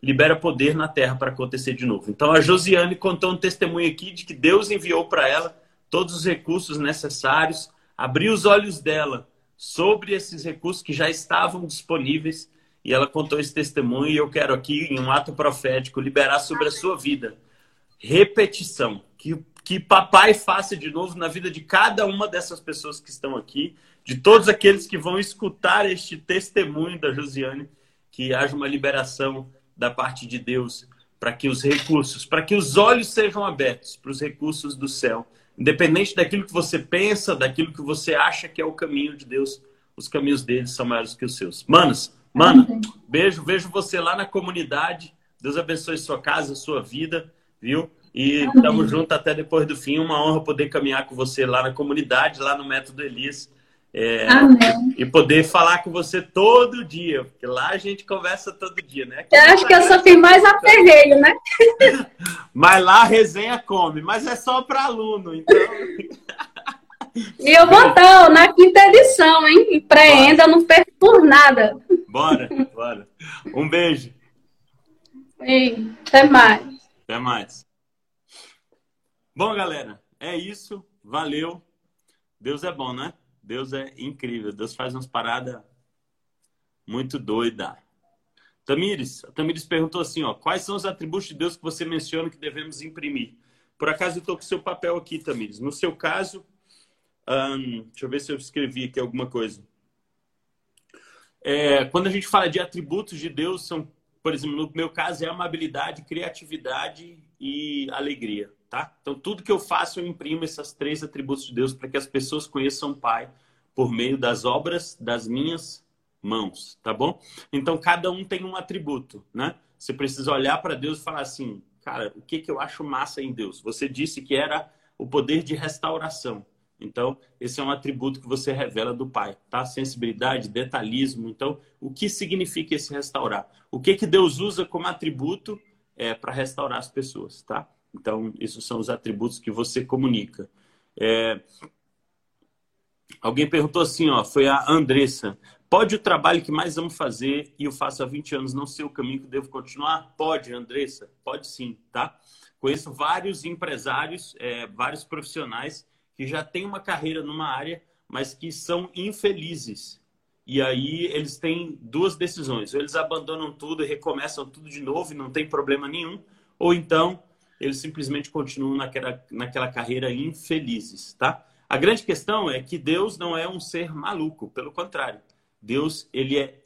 libera poder na terra para acontecer de novo. Então, a Josiane contou um testemunho aqui de que Deus enviou para ela todos os recursos necessários, abriu os olhos dela sobre esses recursos que já estavam disponíveis e ela contou esse testemunho e eu quero aqui, em um ato profético, liberar sobre a sua vida repetição. Que, que papai faça de novo na vida de cada uma dessas pessoas que estão aqui de todos aqueles que vão escutar este testemunho da Josiane, que haja uma liberação da parte de Deus para que os recursos, para que os olhos sejam abertos para os recursos do céu. Independente daquilo que você pensa, daquilo que você acha que é o caminho de Deus, os caminhos deles são maiores que os seus. Manos, mana, beijo, vejo você lá na comunidade. Deus abençoe sua casa, sua vida, viu? E estamos juntos até depois do fim. Uma honra poder caminhar com você lá na comunidade, lá no Método Elias. É, e poder falar com você todo dia, porque lá a gente conversa todo dia, né? Aqui eu acho que eu só tenho mais aperreio, né? mas lá a resenha come, mas é só para aluno, então. E eu vou estar na quinta edição, hein? Empreenda, não perco por nada. Bora, bora. Um beijo. E até mais. Até mais. Bom, galera, é isso. Valeu. Deus é bom, né? Deus é incrível. Deus faz umas paradas muito doida. Tamires, Tamires perguntou assim, ó, quais são os atributos de Deus que você menciona que devemos imprimir? Por acaso eu estou com o seu papel aqui, Tamires. No seu caso, deixa eu ver se eu escrevi aqui alguma coisa. É, quando a gente fala de atributos de Deus, são, por exemplo, no meu caso é amabilidade, criatividade e alegria tá? Então, tudo que eu faço, eu imprimo esses três atributos de Deus para que as pessoas conheçam o Pai por meio das obras das minhas mãos, tá bom? Então, cada um tem um atributo, né? Você precisa olhar para Deus e falar assim, cara, o que, que eu acho massa em Deus? Você disse que era o poder de restauração. Então, esse é um atributo que você revela do Pai, tá? Sensibilidade, detalhismo. Então, o que significa esse restaurar? O que que Deus usa como atributo é, para restaurar as pessoas, tá? Então, esses são os atributos que você comunica. É... Alguém perguntou assim, ó, foi a Andressa. Pode o trabalho que mais amo fazer e eu faço há 20 anos não ser o caminho que devo continuar? Pode, Andressa. Pode sim, tá? Conheço vários empresários, é, vários profissionais que já têm uma carreira numa área, mas que são infelizes. E aí eles têm duas decisões: ou eles abandonam tudo e recomeçam tudo de novo e não tem problema nenhum, ou então eles simplesmente continuam naquela, naquela carreira infelizes, tá? A grande questão é que Deus não é um ser maluco, pelo contrário. Deus, ele é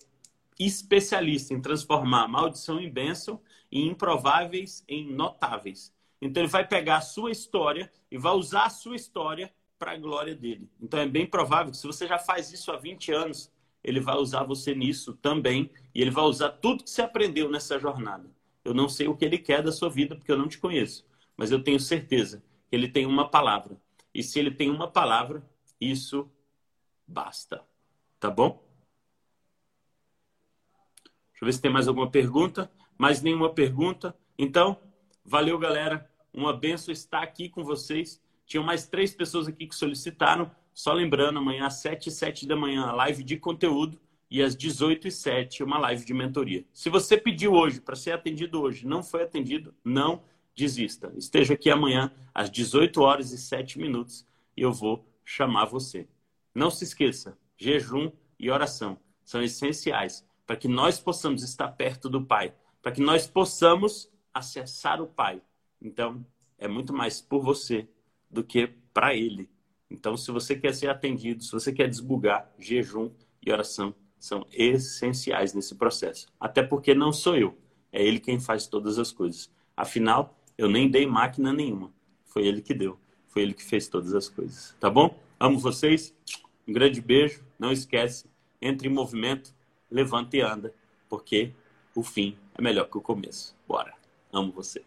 especialista em transformar maldição em bênção e improváveis em notáveis. Então ele vai pegar a sua história e vai usar a sua história para a glória dele. Então é bem provável que se você já faz isso há 20 anos, ele vai usar você nisso também e ele vai usar tudo que você aprendeu nessa jornada. Eu não sei o que ele quer da sua vida porque eu não te conheço, mas eu tenho certeza que ele tem uma palavra. E se ele tem uma palavra, isso basta. Tá bom? Deixa eu ver se tem mais alguma pergunta. Mais nenhuma pergunta. Então, valeu, galera. Uma benção estar aqui com vocês. Tinham mais três pessoas aqui que solicitaram. Só lembrando, amanhã às 7 e 7 da manhã, live de conteúdo. E às 18 e 7, uma live de mentoria. Se você pediu hoje para ser atendido hoje, não foi atendido, não desista. Esteja aqui amanhã às 18 horas e 7 minutos e eu vou chamar você. Não se esqueça, jejum e oração são essenciais para que nós possamos estar perto do Pai, para que nós possamos acessar o Pai. Então, é muito mais por você do que para Ele. Então, se você quer ser atendido, se você quer desbugar, jejum e oração são essenciais nesse processo. Até porque não sou eu, é Ele quem faz todas as coisas. Afinal, eu nem dei máquina nenhuma. Foi Ele que deu. Foi Ele que fez todas as coisas. Tá bom? Amo vocês. Um grande beijo. Não esquece, entre em movimento levanta e anda, porque o fim é melhor que o começo. Bora. Amo você.